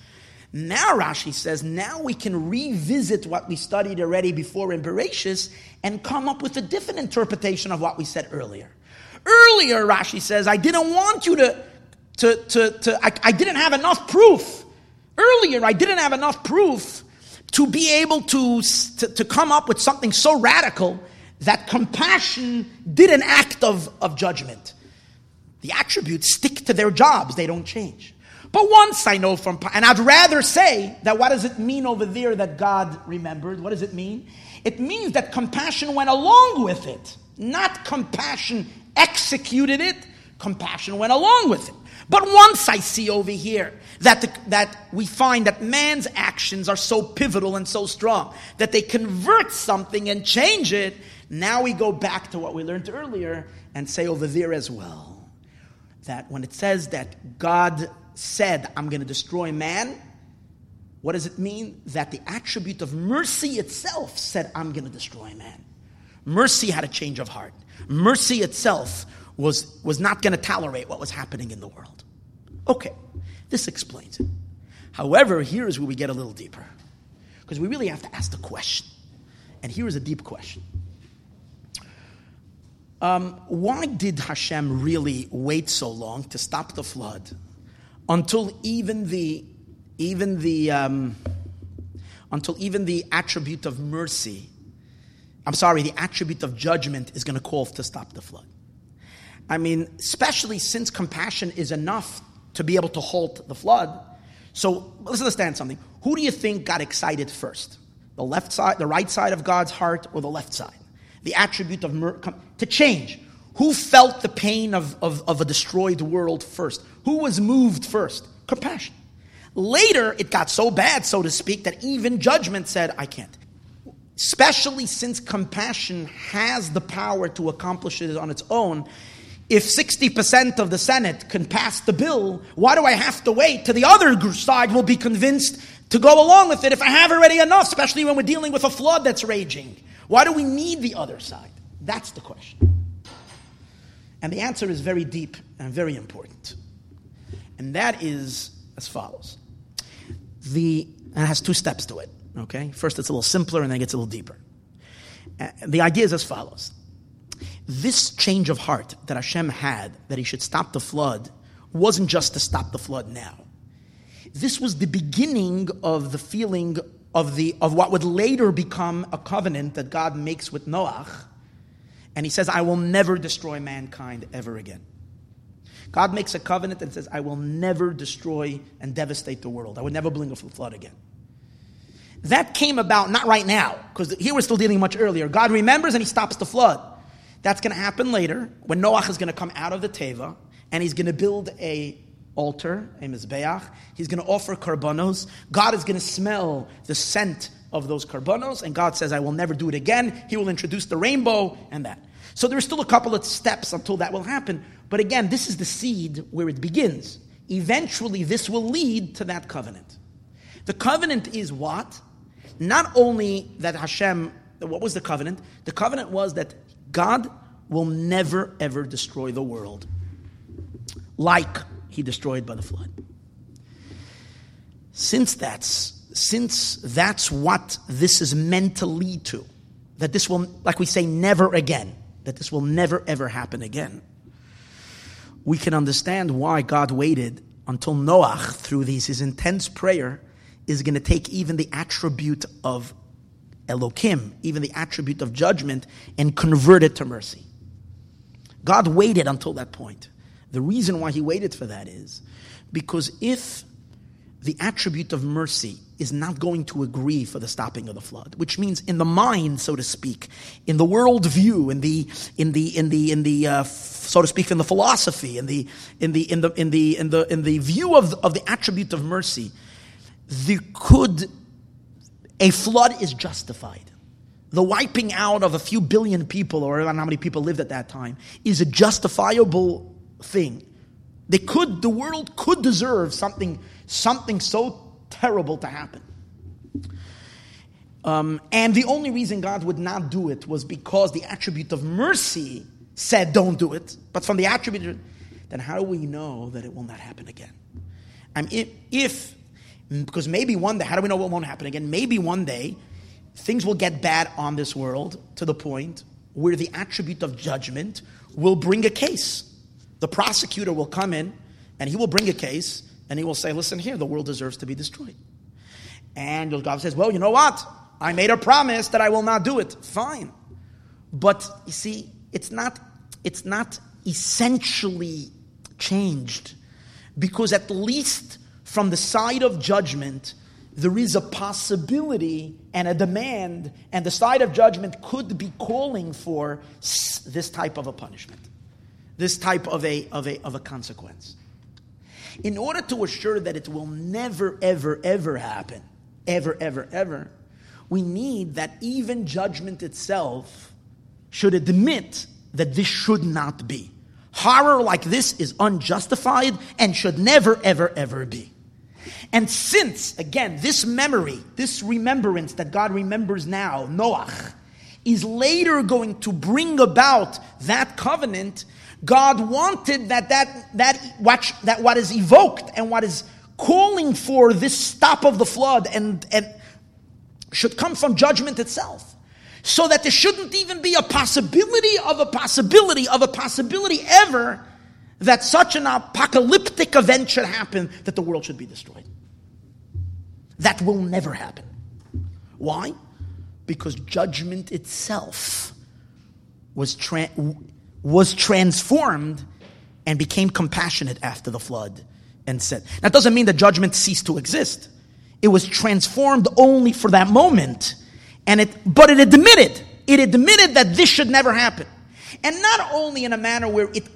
Now Rashi says, now we can revisit what we studied already before in Bereshis and come up with a different interpretation of what we said earlier. Earlier, Rashi says, I didn't want you to, to, to, to I, I didn't have enough proof. Earlier, I didn't have enough proof to be able to, to, to come up with something so radical that compassion did an act of, of judgment. The attributes stick to their jobs, they don't change. But once I know from, and I'd rather say that what does it mean over there that God remembered? What does it mean? It means that compassion went along with it, not compassion executed it, compassion went along with it. But once I see over here that, the, that we find that man's actions are so pivotal and so strong that they convert something and change it, now we go back to what we learned earlier and say over there as well that when it says that God said, I'm going to destroy man, what does it mean? That the attribute of mercy itself said, I'm going to destroy man. Mercy had a change of heart. Mercy itself was, was not going to tolerate what was happening in the world. Okay, this explains it. However, here is where we get a little deeper. Because we really have to ask the question. And here is a deep question. Um, why did Hashem really wait so long to stop the flood until even the even the um, until even the attribute of mercy, I'm sorry, the attribute of judgment is going to call to stop the flood. I mean, especially since compassion is enough to be able to halt the flood. So let's understand something. Who do you think got excited first? The left side, the right side of God's heart, or the left side? The attribute of mer- to change. Who felt the pain of, of, of a destroyed world first? Who was moved first? Compassion. Later, it got so bad, so to speak, that even judgment said, I can't. Especially since compassion has the power to accomplish it on its own. If 60% of the Senate can pass the bill, why do I have to wait till the other side will be convinced to go along with it if I have already enough, especially when we're dealing with a flood that's raging? Why do we need the other side? That's the question. And the answer is very deep and very important. And that is as follows. The, and it has two steps to it. Okay? First, it's a little simpler and then it gets a little deeper. Uh, the idea is as follows this change of heart that Hashem had, that he should stop the flood, wasn't just to stop the flood now. This was the beginning of the feeling of, the, of what would later become a covenant that God makes with Noach. And he says, I will never destroy mankind ever again. God makes a covenant and says, I will never destroy and devastate the world. I will never bring a flood again. That came about not right now, because here we're still dealing much earlier. God remembers and he stops the flood. That's going to happen later when Noach is going to come out of the Teva and he's going to build a altar, a mizbeach. He's going to offer karbanos. God is going to smell the scent of those karbanos, and God says, I will never do it again. He will introduce the rainbow and that. So there's still a couple of steps until that will happen. But again, this is the seed where it begins. Eventually, this will lead to that covenant. The covenant is what? Not only that Hashem, what was the covenant? The covenant was that God will never ever destroy the world like he destroyed by the flood. Since that's since that's what this is meant to lead to, that this will, like we say, never again, that this will never ever happen again, we can understand why God waited until Noach, through these, his intense prayer, is going to take even the attribute of Elokim, even the attribute of judgment, and convert it to mercy. God waited until that point. The reason why he waited for that is because if the attribute of mercy is not going to agree for the stopping of the flood, which means in the mind, so to speak, in the world view, in the in the in the in the uh, so to speak, in the philosophy, in the in the in the in the in the in the view of the, of the attribute of mercy, there could a flood is justified. The wiping out of a few billion people, or I don't know how many people lived at that time, is a justifiable thing. They could, the world could deserve something, something so terrible to happen. Um, and the only reason God would not do it was because the attribute of mercy said, don't do it. But from the attribute, then how do we know that it will not happen again? I mean, if, if because maybe one day, how do we know it won't happen again? Maybe one day things will get bad on this world to the point where the attribute of judgment will bring a case. The prosecutor will come in and he will bring a case and he will say, Listen here, the world deserves to be destroyed. And God says, Well, you know what? I made a promise that I will not do it. Fine. But you see, it's not, it's not essentially changed because at least from the side of judgment, there is a possibility and a demand, and the side of judgment could be calling for this type of a punishment this type of a, of a, of a consequence. In order to assure that it will never, ever, ever happen, ever, ever, ever, we need that even judgment itself should admit that this should not be. Horror like this is unjustified and should never, ever, ever be. And since, again, this memory, this remembrance that God remembers now, Noach, is later going to bring about that covenant, God wanted that that that what, that what is evoked and what is calling for this stop of the flood and, and should come from judgment itself. So that there shouldn't even be a possibility of a possibility of a possibility ever that such an apocalyptic event should happen that the world should be destroyed. That will never happen. Why? Because judgment itself was tra- was transformed and became compassionate after the flood and said, that doesn't mean that judgment ceased to exist. It was transformed only for that moment. And it, but it admitted, it admitted that this should never happen. And not only in a manner where it,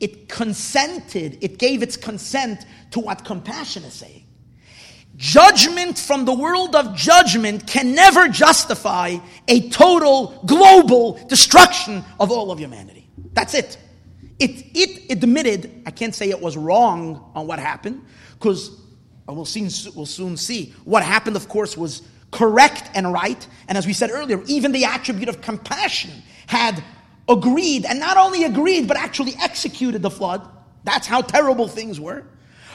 it consented, it gave its consent to what compassion is saying. Judgment from the world of judgment can never justify a total global destruction of all of humanity. That's it. It, it admitted, I can't say it was wrong on what happened, because uh, we'll soon, we'll soon see. What happened, of course, was correct and right. And as we said earlier, even the attribute of compassion had agreed, and not only agreed, but actually executed the flood. That's how terrible things were.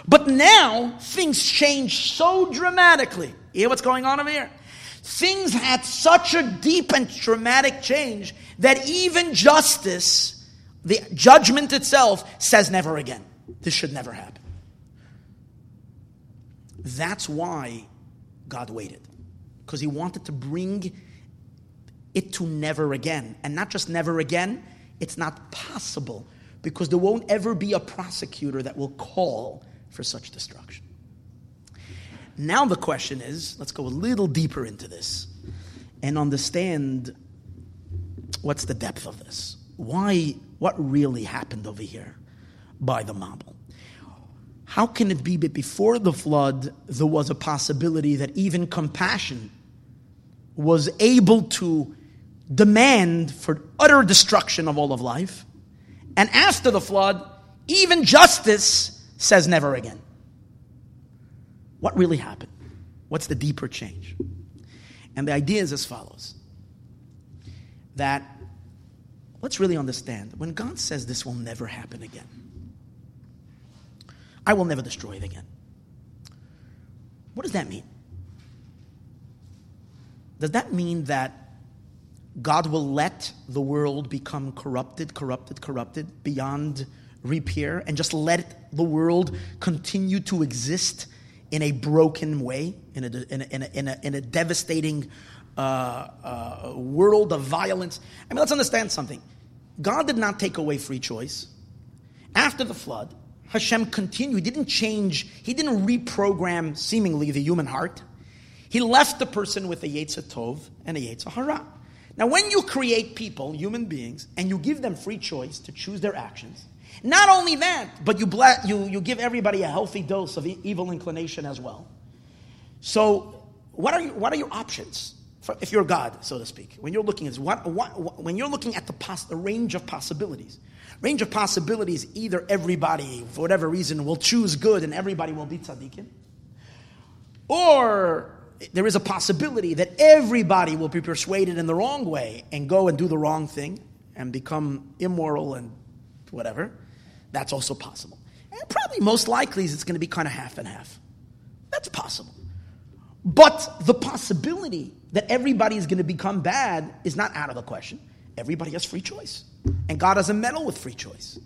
But now things change so dramatically. You hear what's going on over here? Things had such a deep and traumatic change that even justice, the judgment itself, says never again. This should never happen. That's why God waited, because He wanted to bring it to never again. And not just never again, it's not possible, because there won't ever be a prosecutor that will call for such destruction. Now the question is let's go a little deeper into this and understand what's the depth of this. Why, what really happened over here by the Mabul? How can it be that before the flood there was a possibility that even compassion was able to demand for utter destruction of all of life? And after the flood, even justice says never again. What really happened? What's the deeper change? And the idea is as follows that let's really understand when God says this will never happen again, I will never destroy it again. What does that mean? Does that mean that God will let the world become corrupted, corrupted, corrupted beyond repair and just let the world continue to exist in a broken way, in a, in a, in a, in a, in a devastating uh, uh, world of violence. I mean, let's understand something. God did not take away free choice. After the flood, Hashem continued. He didn't change, he didn't reprogram seemingly the human heart. He left the person with a Yetzer Tov and a Yetzer Hara. Now, when you create people, human beings, and you give them free choice to choose their actions, not only that, but you, you, you give everybody a healthy dose of e- evil inclination as well. So, what are, you, what are your options? For, if you're God, so to speak, when you're looking at what, what, when you're looking at the, pos- the range of possibilities, range of possibilities, either everybody, for whatever reason, will choose good and everybody will be tzaddikim, or there is a possibility that everybody will be persuaded in the wrong way and go and do the wrong thing and become immoral and whatever. That's also possible. And probably most likely is it's going to be kind of half and half. That's possible. But the possibility that everybody is going to become bad is not out of the question. Everybody has free choice. And God doesn't meddle with free choice.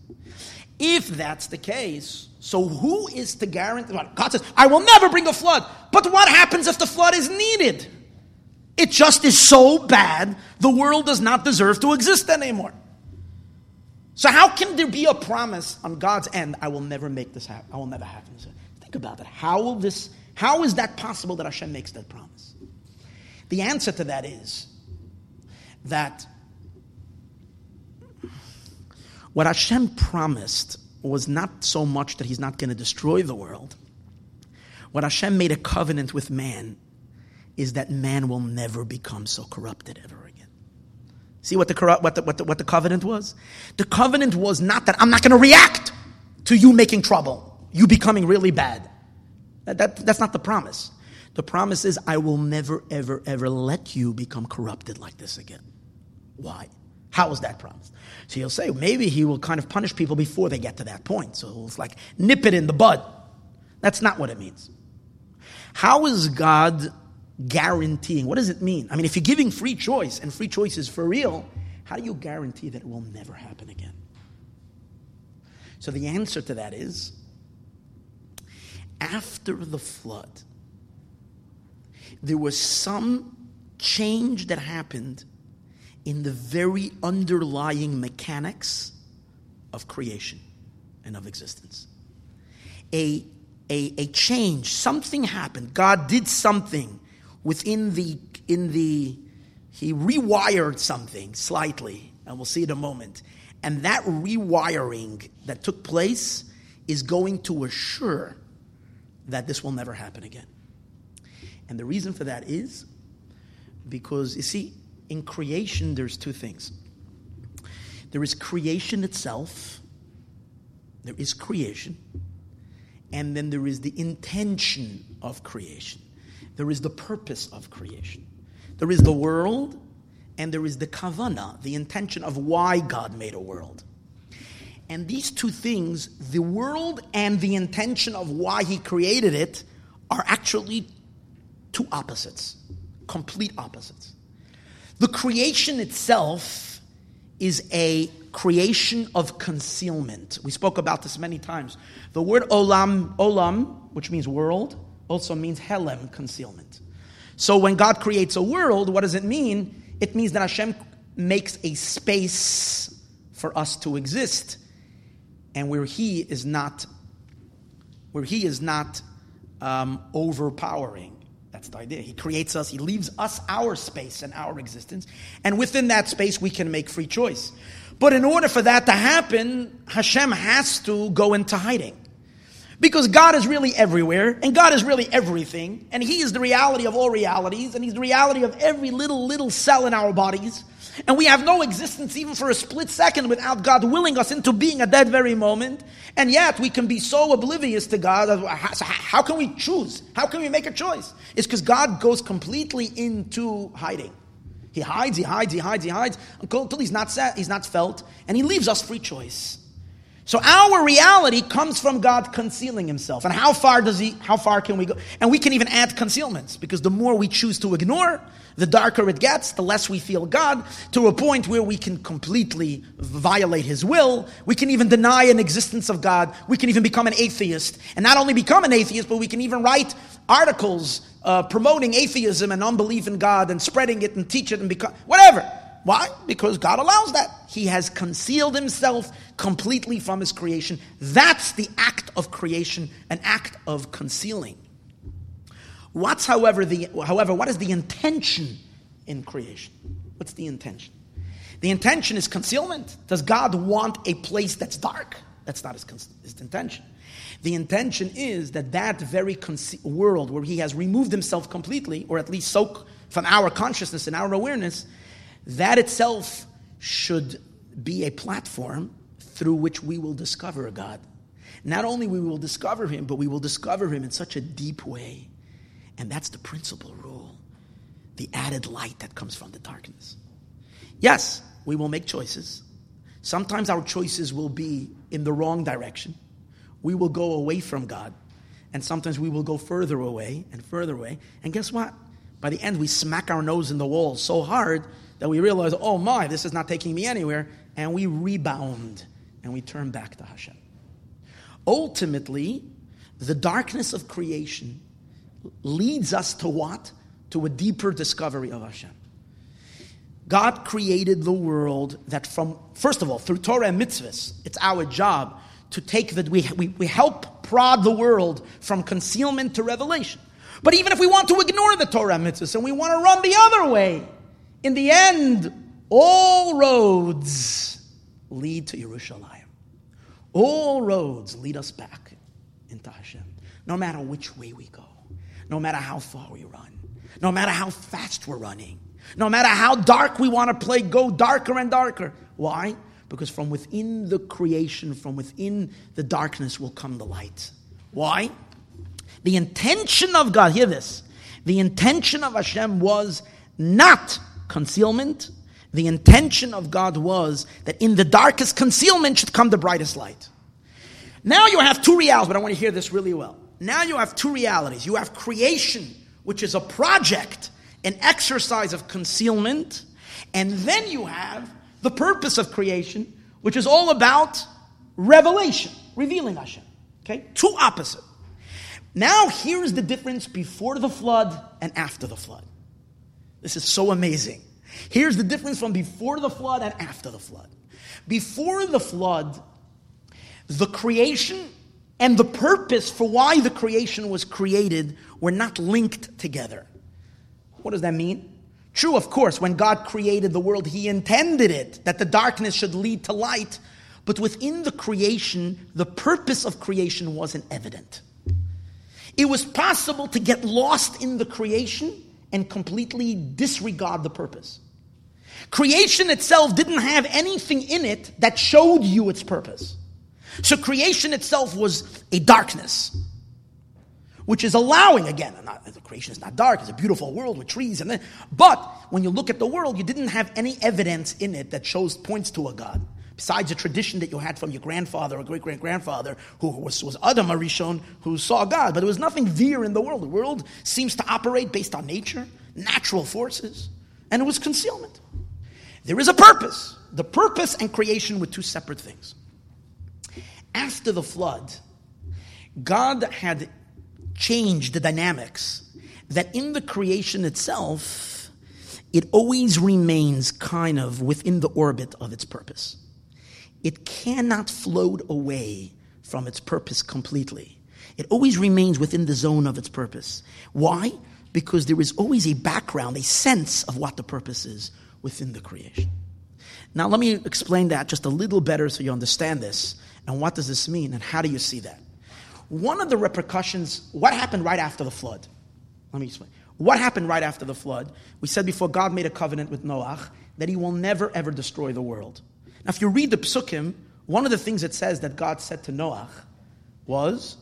If that's the case, so who is to guarantee? God says, I will never bring a flood. But what happens if the flood is needed? It just is so bad, the world does not deserve to exist anymore. So how can there be a promise on God's end? I will never make this happen. I will never happen. Think about that. How will this? How is that possible that Hashem makes that promise? The answer to that is that what Hashem promised was not so much that He's not going to destroy the world. What Hashem made a covenant with man is that man will never become so corrupted ever See what the, what, the, what, the, what the covenant was? The covenant was not that I'm not going to react to you making trouble, you becoming really bad. That, that, that's not the promise. The promise is, I will never, ever, ever let you become corrupted like this again. Why? How is that promised? So he'll say, maybe he will kind of punish people before they get to that point. So it's like, nip it in the bud. That's not what it means. How is God guaranteeing. What does it mean? I mean, if you're giving free choice and free choice is for real, how do you guarantee that it will never happen again? So the answer to that is after the flood, there was some change that happened in the very underlying mechanics of creation and of existence. A, a, a change, something happened. God did something within the in the he rewired something slightly, and we'll see it in a moment. And that rewiring that took place is going to assure that this will never happen again. And the reason for that is because you see, in creation, there's two things. There is creation itself, there is creation, and then there is the intention of creation. There is the purpose of creation. There is the world, and there is the kavana, the intention of why God made a world. And these two things, the world and the intention of why He created it, are actually two opposites, complete opposites. The creation itself is a creation of concealment. We spoke about this many times. The word olam, olam, which means world, also means helem, concealment. So when God creates a world, what does it mean? It means that Hashem makes a space for us to exist, and where He is not, where He is not um, overpowering. That's the idea. He creates us, He leaves us our space and our existence, and within that space we can make free choice. But in order for that to happen, Hashem has to go into hiding. Because God is really everywhere, and God is really everything, and He is the reality of all realities, and He's the reality of every little, little cell in our bodies. And we have no existence even for a split second without God willing us into being at that very moment. And yet we can be so oblivious to God. How can we choose? How can we make a choice? It's because God goes completely into hiding. He hides, he hides, he hides, he hides until, until he's not set, he's not felt, and he leaves us free choice. So our reality comes from God concealing himself. And how far does he how far can we go? And we can even add concealments because the more we choose to ignore, the darker it gets, the less we feel God, to a point where we can completely violate his will. We can even deny an existence of God. We can even become an atheist. And not only become an atheist, but we can even write articles uh, promoting atheism and unbelief in God and spreading it and teach it and become whatever. Why? Because God allows that. He has concealed himself completely from his creation. That's the act of creation, an act of concealing. What's, however, the, however, what is the intention in creation? What's the intention? The intention is concealment. Does God want a place that's dark? That's not his, his intention. The intention is that that very conce- world where he has removed himself completely, or at least so from our consciousness and our awareness, that itself should be a platform through which we will discover God. Not only we will discover him, but we will discover him in such a deep way. And that's the principal rule the added light that comes from the darkness. Yes, we will make choices. Sometimes our choices will be in the wrong direction. We will go away from God. And sometimes we will go further away and further away. And guess what? By the end, we smack our nose in the wall so hard that we realize, oh my, this is not taking me anywhere. And we rebound and we turn back to Hashem. Ultimately, the darkness of creation leads us to what? To a deeper discovery of Hashem. God created the world that from, first of all, through Torah and mitzvahs, it's our job to take that, we, we, we help prod the world from concealment to revelation. But even if we want to ignore the Torah and mitzvahs and we want to run the other way, in the end, all roads lead to Yerushalayim. All roads lead us back into Hashem, no matter which way we go no matter how far we run, no matter how fast we're running, no matter how dark we want to play, go darker and darker. Why? Because from within the creation, from within the darkness will come the light. Why? The intention of God, hear this, the intention of Hashem was not concealment. The intention of God was that in the darkest concealment should come the brightest light. Now you have two realities, but I want to hear this really well. Now you have two realities. You have creation, which is a project, an exercise of concealment, and then you have the purpose of creation, which is all about revelation, revealing Hashem. Okay? Two opposite. Now here's the difference before the flood and after the flood. This is so amazing. Here's the difference from before the flood and after the flood. Before the flood, the creation and the purpose for why the creation was created were not linked together. What does that mean? True, of course, when God created the world, He intended it that the darkness should lead to light, but within the creation, the purpose of creation wasn't evident. It was possible to get lost in the creation and completely disregard the purpose. Creation itself didn't have anything in it that showed you its purpose. So creation itself was a darkness, which is allowing, again, not, the creation is not dark, it's a beautiful world with trees and then, but when you look at the world, you didn't have any evidence in it that shows, points to a God. Besides a tradition that you had from your grandfather or great great grandfather, who was, was Adam Harishon, who saw God, but there was nothing there in the world. The world seems to operate based on nature, natural forces, and it was concealment. There is a purpose. The purpose and creation were two separate things. After the flood, God had changed the dynamics that in the creation itself, it always remains kind of within the orbit of its purpose. It cannot float away from its purpose completely. It always remains within the zone of its purpose. Why? Because there is always a background, a sense of what the purpose is within the creation. Now, let me explain that just a little better so you understand this. And what does this mean? And how do you see that? One of the repercussions, what happened right after the flood? Let me explain. What happened right after the flood? We said before God made a covenant with Noah that he will never ever destroy the world. Now, if you read the psukim, one of the things it says that God said to Noach was,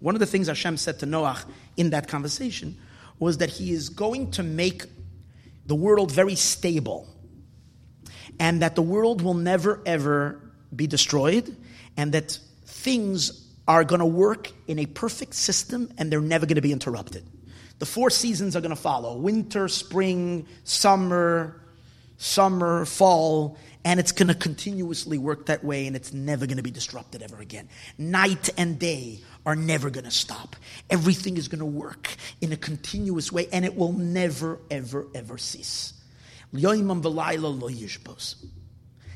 one of the things Hashem said to Noach in that conversation was that he is going to make the world very stable and that the world will never ever be destroyed and that things are going to work in a perfect system and they're never going to be interrupted. The four seasons are going to follow winter, spring, summer, summer, fall, and it's going to continuously work that way and it's never going to be disrupted ever again. Night and day are never going to stop. Everything is going to work in a continuous way and it will never, ever, ever cease.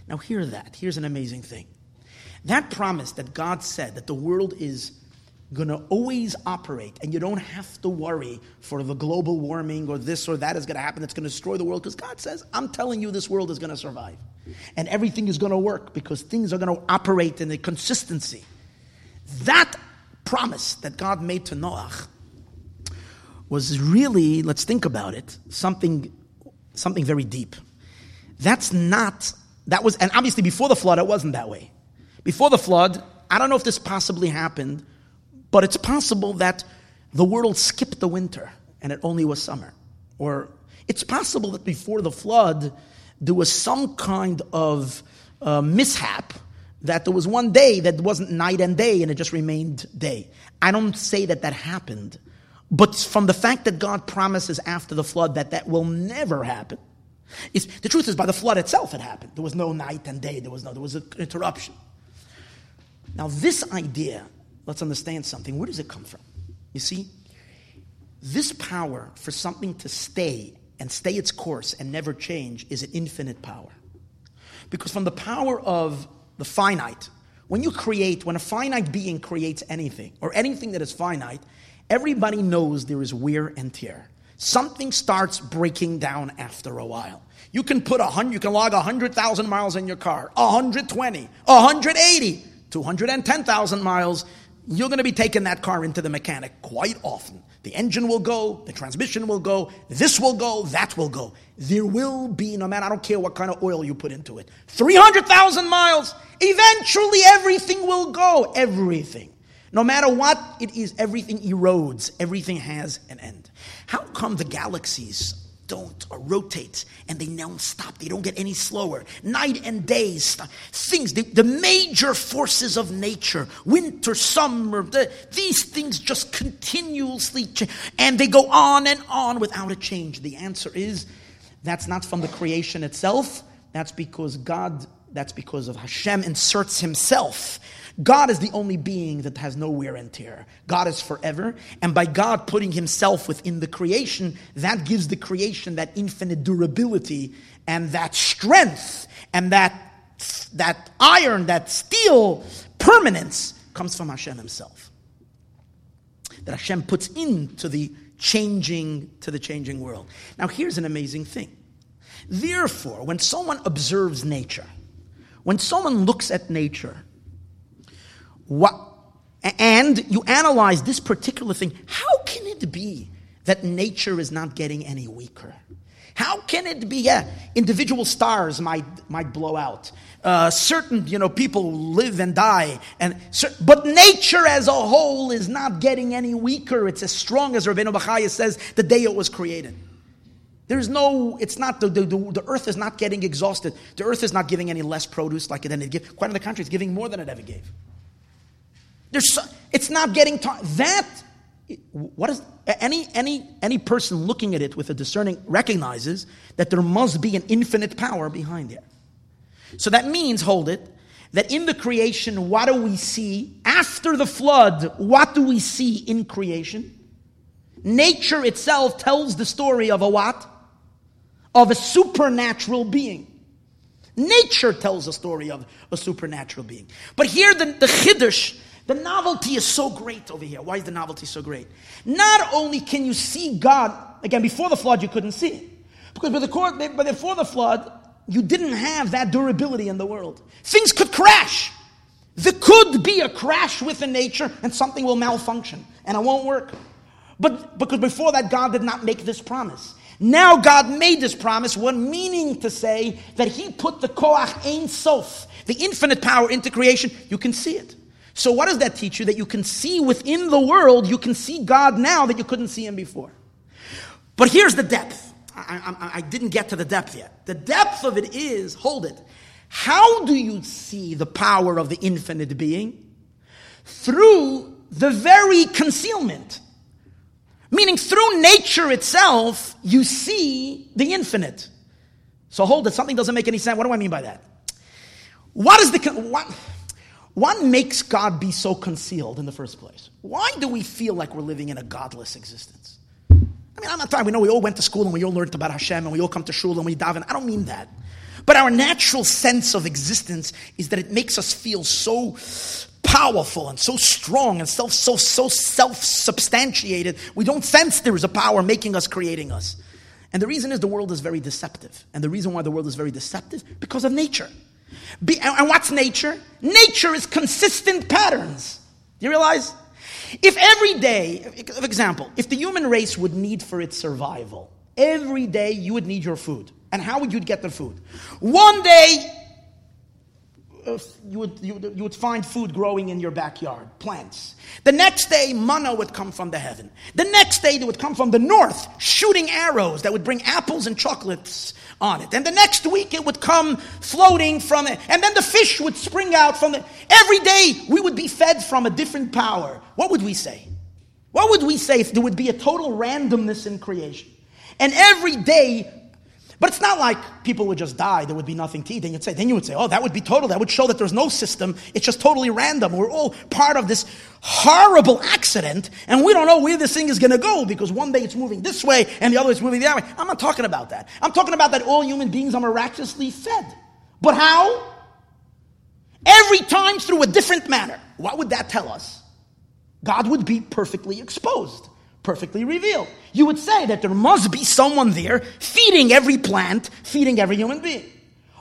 Now, hear that. Here's an amazing thing. That promise that God said that the world is going to always operate and you don't have to worry for the global warming or this or that is going to happen that's going to destroy the world because God says, I'm telling you this world is going to survive and everything is going to work because things are going to operate in a consistency. That promise that God made to Noach was really, let's think about it, something, something very deep. That's not, that was, and obviously before the flood, it wasn't that way. Before the flood, I don't know if this possibly happened, but it's possible that the world skipped the winter and it only was summer. Or it's possible that before the flood, there was some kind of uh, mishap that there was one day that wasn't night and day and it just remained day. I don't say that that happened, but from the fact that God promises after the flood that that will never happen, the truth is by the flood itself it happened. There was no night and day. There was no, there was an interruption. Now this idea let's understand something. Where does it come from? You see, this power for something to stay and stay its course and never change is an infinite power. Because from the power of the finite, when you create, when a finite being creates anything, or anything that is finite, everybody knows there is wear and tear. Something starts breaking down after a while. You can put a hundred, you can log a hundred thousand miles in your car, a hundred twenty, a hundred eighty, two hundred and ten thousand miles you're going to be taking that car into the mechanic quite often. The engine will go, the transmission will go, this will go, that will go. There will be, no matter, I don't care what kind of oil you put into it, 300,000 miles. Eventually, everything will go. Everything. No matter what it is, everything erodes. Everything has an end. How come the galaxies don't rotate and they don't stop. They don't get any slower. Night and days things the, the major forces of nature winter summer the, these things just continuously change and they go on and on without a change. The answer is that's not from the creation itself. That's because god that's because of hashem inserts himself God is the only being that has no wear and tear. God is forever. And by God putting himself within the creation, that gives the creation that infinite durability and that strength and that, that iron, that steel permanence comes from Hashem himself. That Hashem puts into the changing, to the changing world. Now here's an amazing thing. Therefore, when someone observes nature, when someone looks at nature, what, and you analyze this particular thing. How can it be that nature is not getting any weaker? How can it be? Yeah, individual stars might might blow out. Uh, certain you know people live and die, and but nature as a whole is not getting any weaker. It's as strong as Rabbeinu Bachaya says the day it was created. There's no, it's not, the, the, the, earth is not getting exhausted. The earth is not giving any less produce like it than it gave. Quite on the contrary, it's giving more than it ever gave. There's so, it's not getting taught. That, what is any any any person looking at it with a discerning recognizes that there must be an infinite power behind it. So that means, hold it, that in the creation, what do we see? After the flood, what do we see in creation? Nature itself tells the story of a what? Of a supernatural being. Nature tells a story of a supernatural being. But here, the, the chiddush, the novelty is so great over here. Why is the novelty so great? Not only can you see God, again, before the flood, you couldn't see it. Because before the flood, you didn't have that durability in the world. Things could crash. There could be a crash within nature and something will malfunction and it won't work. But because before that, God did not make this promise. Now God made this promise, one meaning to say that He put the Koach Ein Sof, the infinite power, into creation. You can see it. So, what does that teach you? That you can see within the world, you can see God now that you couldn't see Him before. But here's the depth. I, I, I, didn't get to the depth yet. The depth of it is, hold it. How do you see the power of the infinite being? Through the very concealment. Meaning, through nature itself, you see the infinite. So hold it, something doesn't make any sense. What do I mean by that? What is the what, what makes God be so concealed in the first place? Why do we feel like we're living in a godless existence? I mean, I'm not talking, we know we all went to school and we all learned about Hashem and we all come to shul and we daven. I don't mean that. But our natural sense of existence is that it makes us feel so powerful and so strong and self, so, so self-substantiated. We don't sense there is a power making us, creating us. And the reason is the world is very deceptive. And the reason why the world is very deceptive, because of nature. Be, and what's nature? Nature is consistent patterns. Do you realize? If every day, for example, if the human race would need for its survival, every day you would need your food. And how would you get the food? One day, you, would, you, would, you would find food growing in your backyard, plants. The next day, manna would come from the heaven. The next day, they would come from the north, shooting arrows that would bring apples and chocolates on it. And the next week, it would come floating from it. And then the fish would spring out from it. Every day, we would be fed from a different power. What would we say? What would we say if there would be a total randomness in creation? And every day, but it's not like people would just die, there would be nothing to eat. Then you'd say, then you would say, oh, that would be total. That would show that there's no system. It's just totally random. We're all part of this horrible accident, and we don't know where this thing is going to go because one day it's moving this way and the other is moving the other way. I'm not talking about that. I'm talking about that all human beings are miraculously fed. But how? Every time through a different manner. What would that tell us? God would be perfectly exposed perfectly revealed. You would say that there must be someone there feeding every plant, feeding every human being.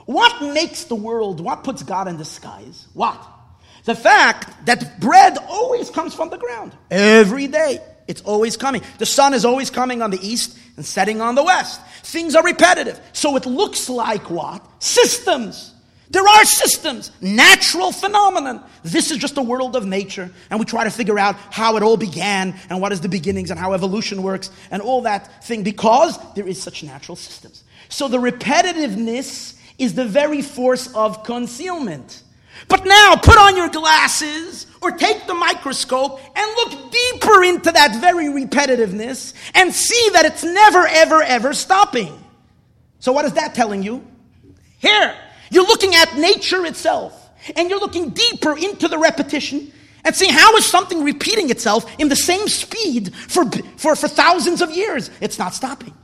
What makes the world, what puts God in disguise? What? The fact that bread always comes from the ground. Every day. It's always coming. The sun is always coming on the east and setting on the west. Things are repetitive. So it looks like what? Systems. There are systems, natural phenomenon. This is just a world of nature, and we try to figure out how it all began and what is the beginnings and how evolution works and all that thing because there is such natural systems. So the repetitiveness is the very force of concealment. But now put on your glasses or take the microscope and look deeper into that very repetitiveness and see that it's never, ever, ever stopping. So what is that telling you? Here, you're looking at nature itself, and you're looking deeper into the repetition and seeing how is something repeating itself in the same speed for, for, for thousands of years. It's not stopping.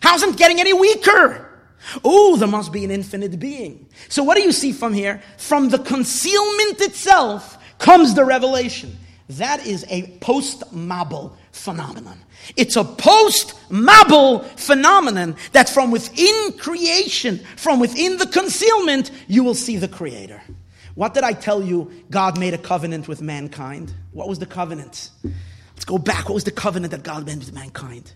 How's it getting any weaker? Oh, there must be an infinite being. So, what do you see from here? From the concealment itself comes the revelation. That is a post Mabul phenomenon. It's a post Mabul phenomenon that from within creation, from within the concealment, you will see the Creator. What did I tell you? God made a covenant with mankind. What was the covenant? Let's go back. What was the covenant that God made with mankind?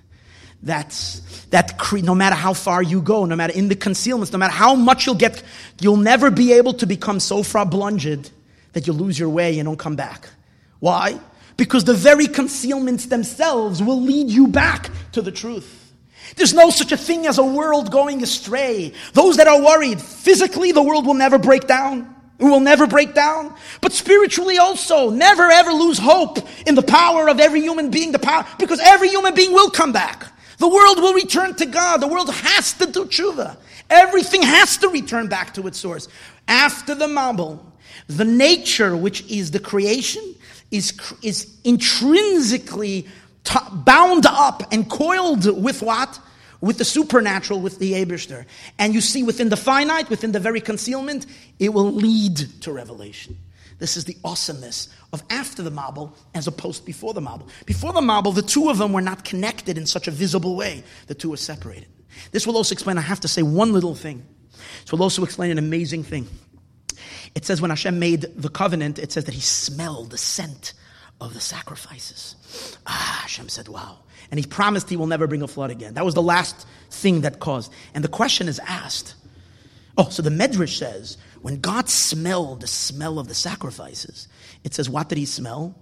That's that cre- no matter how far you go, no matter in the concealments, no matter how much you'll get, you'll never be able to become so far blunged that you lose your way and don't come back. Why? Because the very concealments themselves will lead you back to the truth. There's no such a thing as a world going astray. Those that are worried, physically, the world will never break down. It will never break down. But spiritually also, never ever lose hope in the power of every human being, the power, because every human being will come back. The world will return to God. The world has to do tshuva. Everything has to return back to its source. After the Mabul, the nature, which is the creation, is, is intrinsically t- bound up and coiled with what? With the supernatural, with the Abishter. And you see within the finite, within the very concealment, it will lead to revelation. This is the awesomeness of after the Mabul as opposed before the Mabul. Before the Mabul, the two of them were not connected in such a visible way. The two were separated. This will also explain, I have to say one little thing. This will also explain an amazing thing. It says when Hashem made the covenant, it says that he smelled the scent of the sacrifices. Ah, Hashem said, wow. And he promised he will never bring a flood again. That was the last thing that caused. And the question is asked. Oh, so the Medrash says, when God smelled the smell of the sacrifices, it says, what did he smell?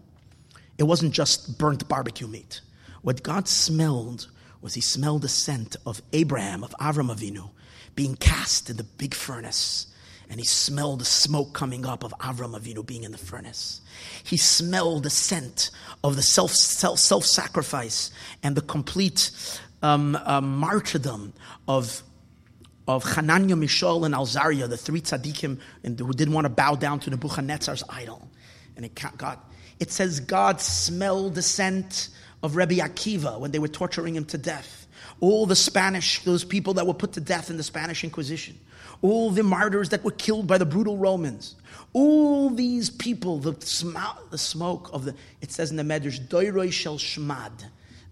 It wasn't just burnt barbecue meat. What God smelled was he smelled the scent of Abraham, of Avram Avinu, being cast in the big furnace and he smelled the smoke coming up of Avram Avinu being in the furnace. He smelled the scent of the self self self sacrifice and the complete um, uh, martyrdom of of Hananiah, Mishael, and Azariah, the three tzaddikim who didn't want to bow down to Nebuchadnezzar's idol. And it got, it says God smelled the scent of Rebbe Akiva when they were torturing him to death. All the Spanish, those people that were put to death in the Spanish Inquisition all the martyrs that were killed by the brutal Romans, all these people, the, sm- the smoke of the, it says in the Medrash, Doiroi Shel Shmad,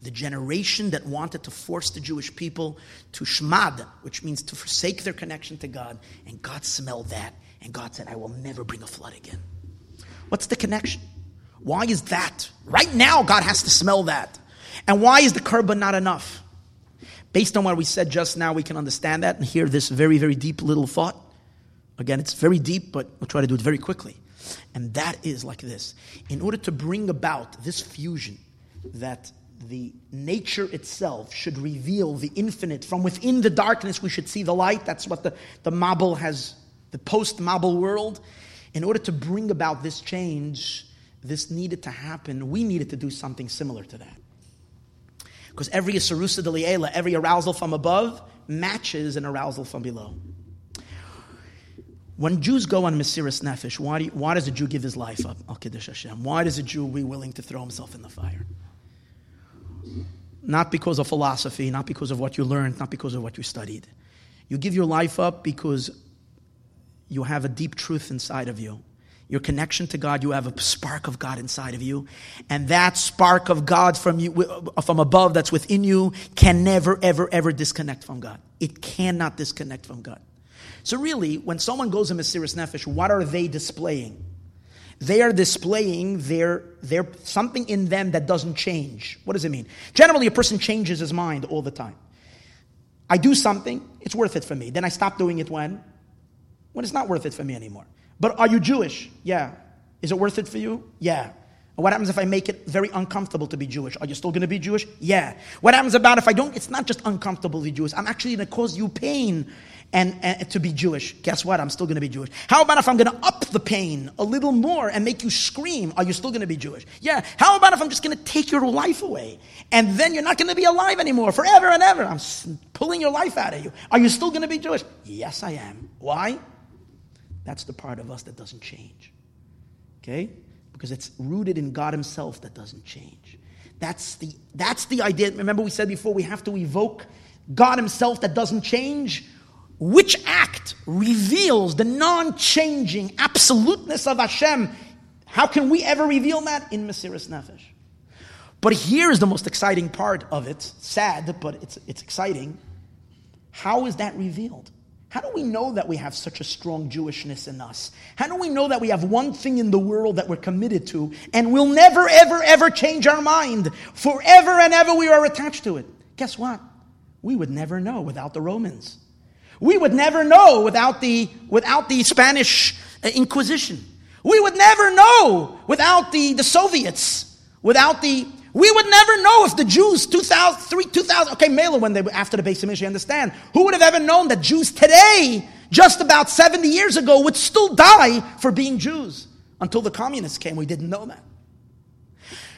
the generation that wanted to force the Jewish people to Shmad, which means to forsake their connection to God. And God smelled that, and God said, I will never bring a flood again. What's the connection? Why is that? Right now, God has to smell that. And why is the korban not enough? Based on what we said just now, we can understand that and hear this very, very deep little thought. Again, it's very deep, but we'll try to do it very quickly. And that is like this In order to bring about this fusion, that the nature itself should reveal the infinite. From within the darkness, we should see the light. That's what the, the Mabul has, the post Mabul world. In order to bring about this change, this needed to happen. We needed to do something similar to that. Because every Sarusa de every arousal from above, matches an arousal from below. When Jews go on Mesiris Nefesh, why, do you, why does a Jew give his life up? Al Kiddush Hashem. Why does a Jew be willing to throw himself in the fire? Not because of philosophy, not because of what you learned, not because of what you studied. You give your life up because you have a deep truth inside of you your connection to God, you have a spark of God inside of you. And that spark of God from you, uh, from above that's within you can never, ever, ever disconnect from God. It cannot disconnect from God. So really, when someone goes in Mesiris Nefesh, what are they displaying? They are displaying their, their, something in them that doesn't change. What does it mean? Generally, a person changes his mind all the time. I do something, it's worth it for me. Then I stop doing it when? When it's not worth it for me anymore. But are you Jewish? Yeah. Is it worth it for you? Yeah. What happens if I make it very uncomfortable to be Jewish? Are you still going to be Jewish? Yeah. What happens about if I don't? It's not just uncomfortable to be Jewish. I'm actually going to cause you pain and, and, to be Jewish. Guess what? I'm still going to be Jewish. How about if I'm going to up the pain a little more and make you scream? Are you still going to be Jewish? Yeah. How about if I'm just going to take your life away and then you're not going to be alive anymore forever and ever? I'm pulling your life out of you. Are you still going to be Jewish? Yes, I am. Why? That's the part of us that doesn't change. Okay? Because it's rooted in God Himself that doesn't change. That's the, that's the idea. Remember, we said before we have to evoke God Himself that doesn't change. Which act reveals the non changing absoluteness of Hashem? How can we ever reveal that? In Mesiris Nefesh. But here's the most exciting part of it. Sad, but it's, it's exciting. How is that revealed? How do we know that we have such a strong Jewishness in us? How do we know that we have one thing in the world that we're committed to and will never, ever, ever change our mind? Forever and ever we are attached to it. Guess what? We would never know without the Romans. We would never know without the, without the Spanish uh, Inquisition. We would never know without the, the Soviets, without the, we would never know if the Jews 2000, 2000 okay, Mela, when they after the Beis Hamikdash, understand. Who would have ever known that Jews today just about 70 years ago would still die for being Jews. Until the communists came, we didn't know that.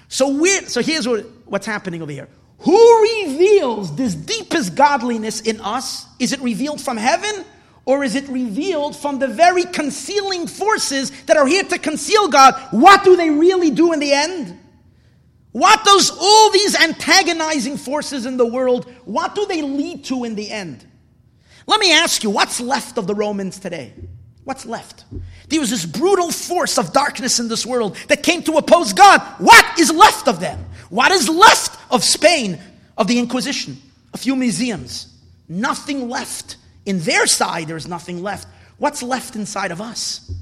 So, we're, so here's what, what's happening over here. Who reveals this deepest godliness in us? Is it revealed from heaven or is it revealed from the very concealing forces that are here to conceal God? What do they really do in the end? What does all these antagonizing forces in the world, what do they lead to in the end? Let me ask you, what's left of the Romans today? What's left? There was this brutal force of darkness in this world that came to oppose God. What is left of them? What is left of Spain, of the Inquisition? A few museums. Nothing left. In their side, there's nothing left. What's left inside of us?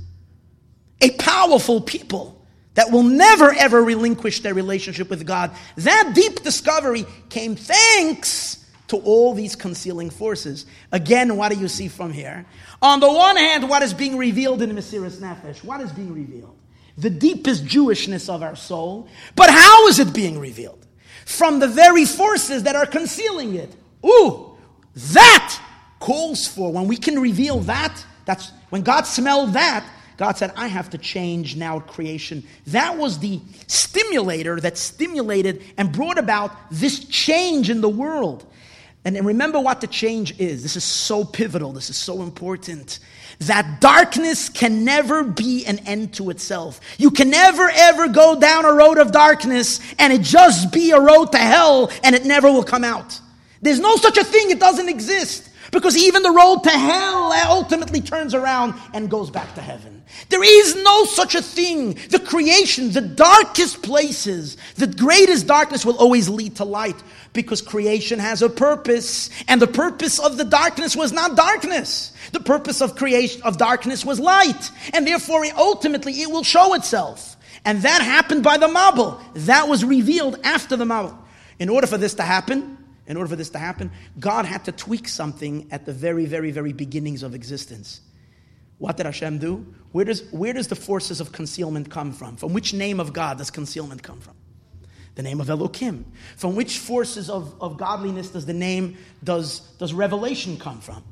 A powerful people that will never ever relinquish their relationship with God. That deep discovery came thanks to all these concealing forces. Again, what do you see from here? On the one hand, what is being revealed in Mesiras Nefesh? What is being revealed? The deepest Jewishness of our soul. But how is it being revealed? From the very forces that are concealing it. Ooh, that calls for, when we can reveal that, that's when God smelled that, God said, I have to change now creation. That was the stimulator that stimulated and brought about this change in the world. And remember what the change is. This is so pivotal. This is so important. That darkness can never be an end to itself. You can never ever go down a road of darkness and it just be a road to hell and it never will come out. There's no such a thing. It doesn't exist. Because even the road to hell ultimately turns around and goes back to heaven. There is no such a thing. The creation, the darkest places, the greatest darkness will always lead to light because creation has a purpose. And the purpose of the darkness was not darkness. The purpose of creation of darkness was light. And therefore, ultimately, it will show itself. And that happened by the Mabul. That was revealed after the Mabul. In order for this to happen, in order for this to happen, God had to tweak something at the very, very, very beginnings of existence. What did Hashem do? Where does, where does the forces of concealment come from? From which name of God does concealment come from? The name of Elohim. From which forces of, of godliness does the name, does, does revelation come from?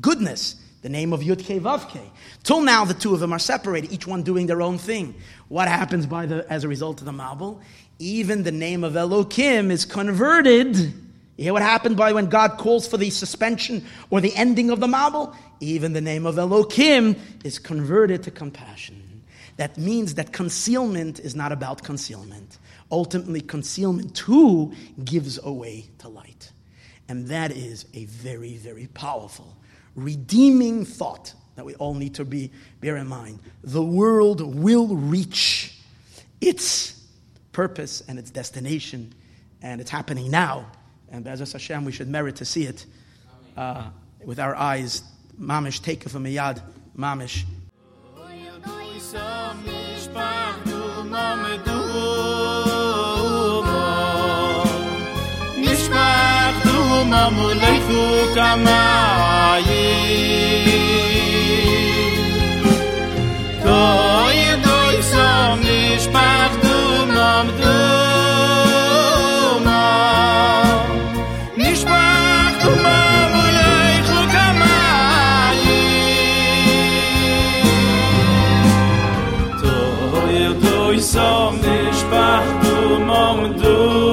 Goodness. The name of Yudke Vavke. Till now, the two of them are separated, each one doing their own thing. What happens by the, as a result of the Mabul? Even the name of Elohim is converted you hear what happened by when God calls for the suspension or the ending of the Mabul? Even the name of Elohim is converted to compassion. That means that concealment is not about concealment. Ultimately, concealment too gives away to light. And that is a very, very powerful, redeeming thought that we all need to be, bear in mind. The world will reach its purpose and its destination, and it's happening now and Be'ezus Hashem, we should merit to see it uh, with our eyes. Mamish, take it from yad. Mamish. Ki nach shayni yof fi moye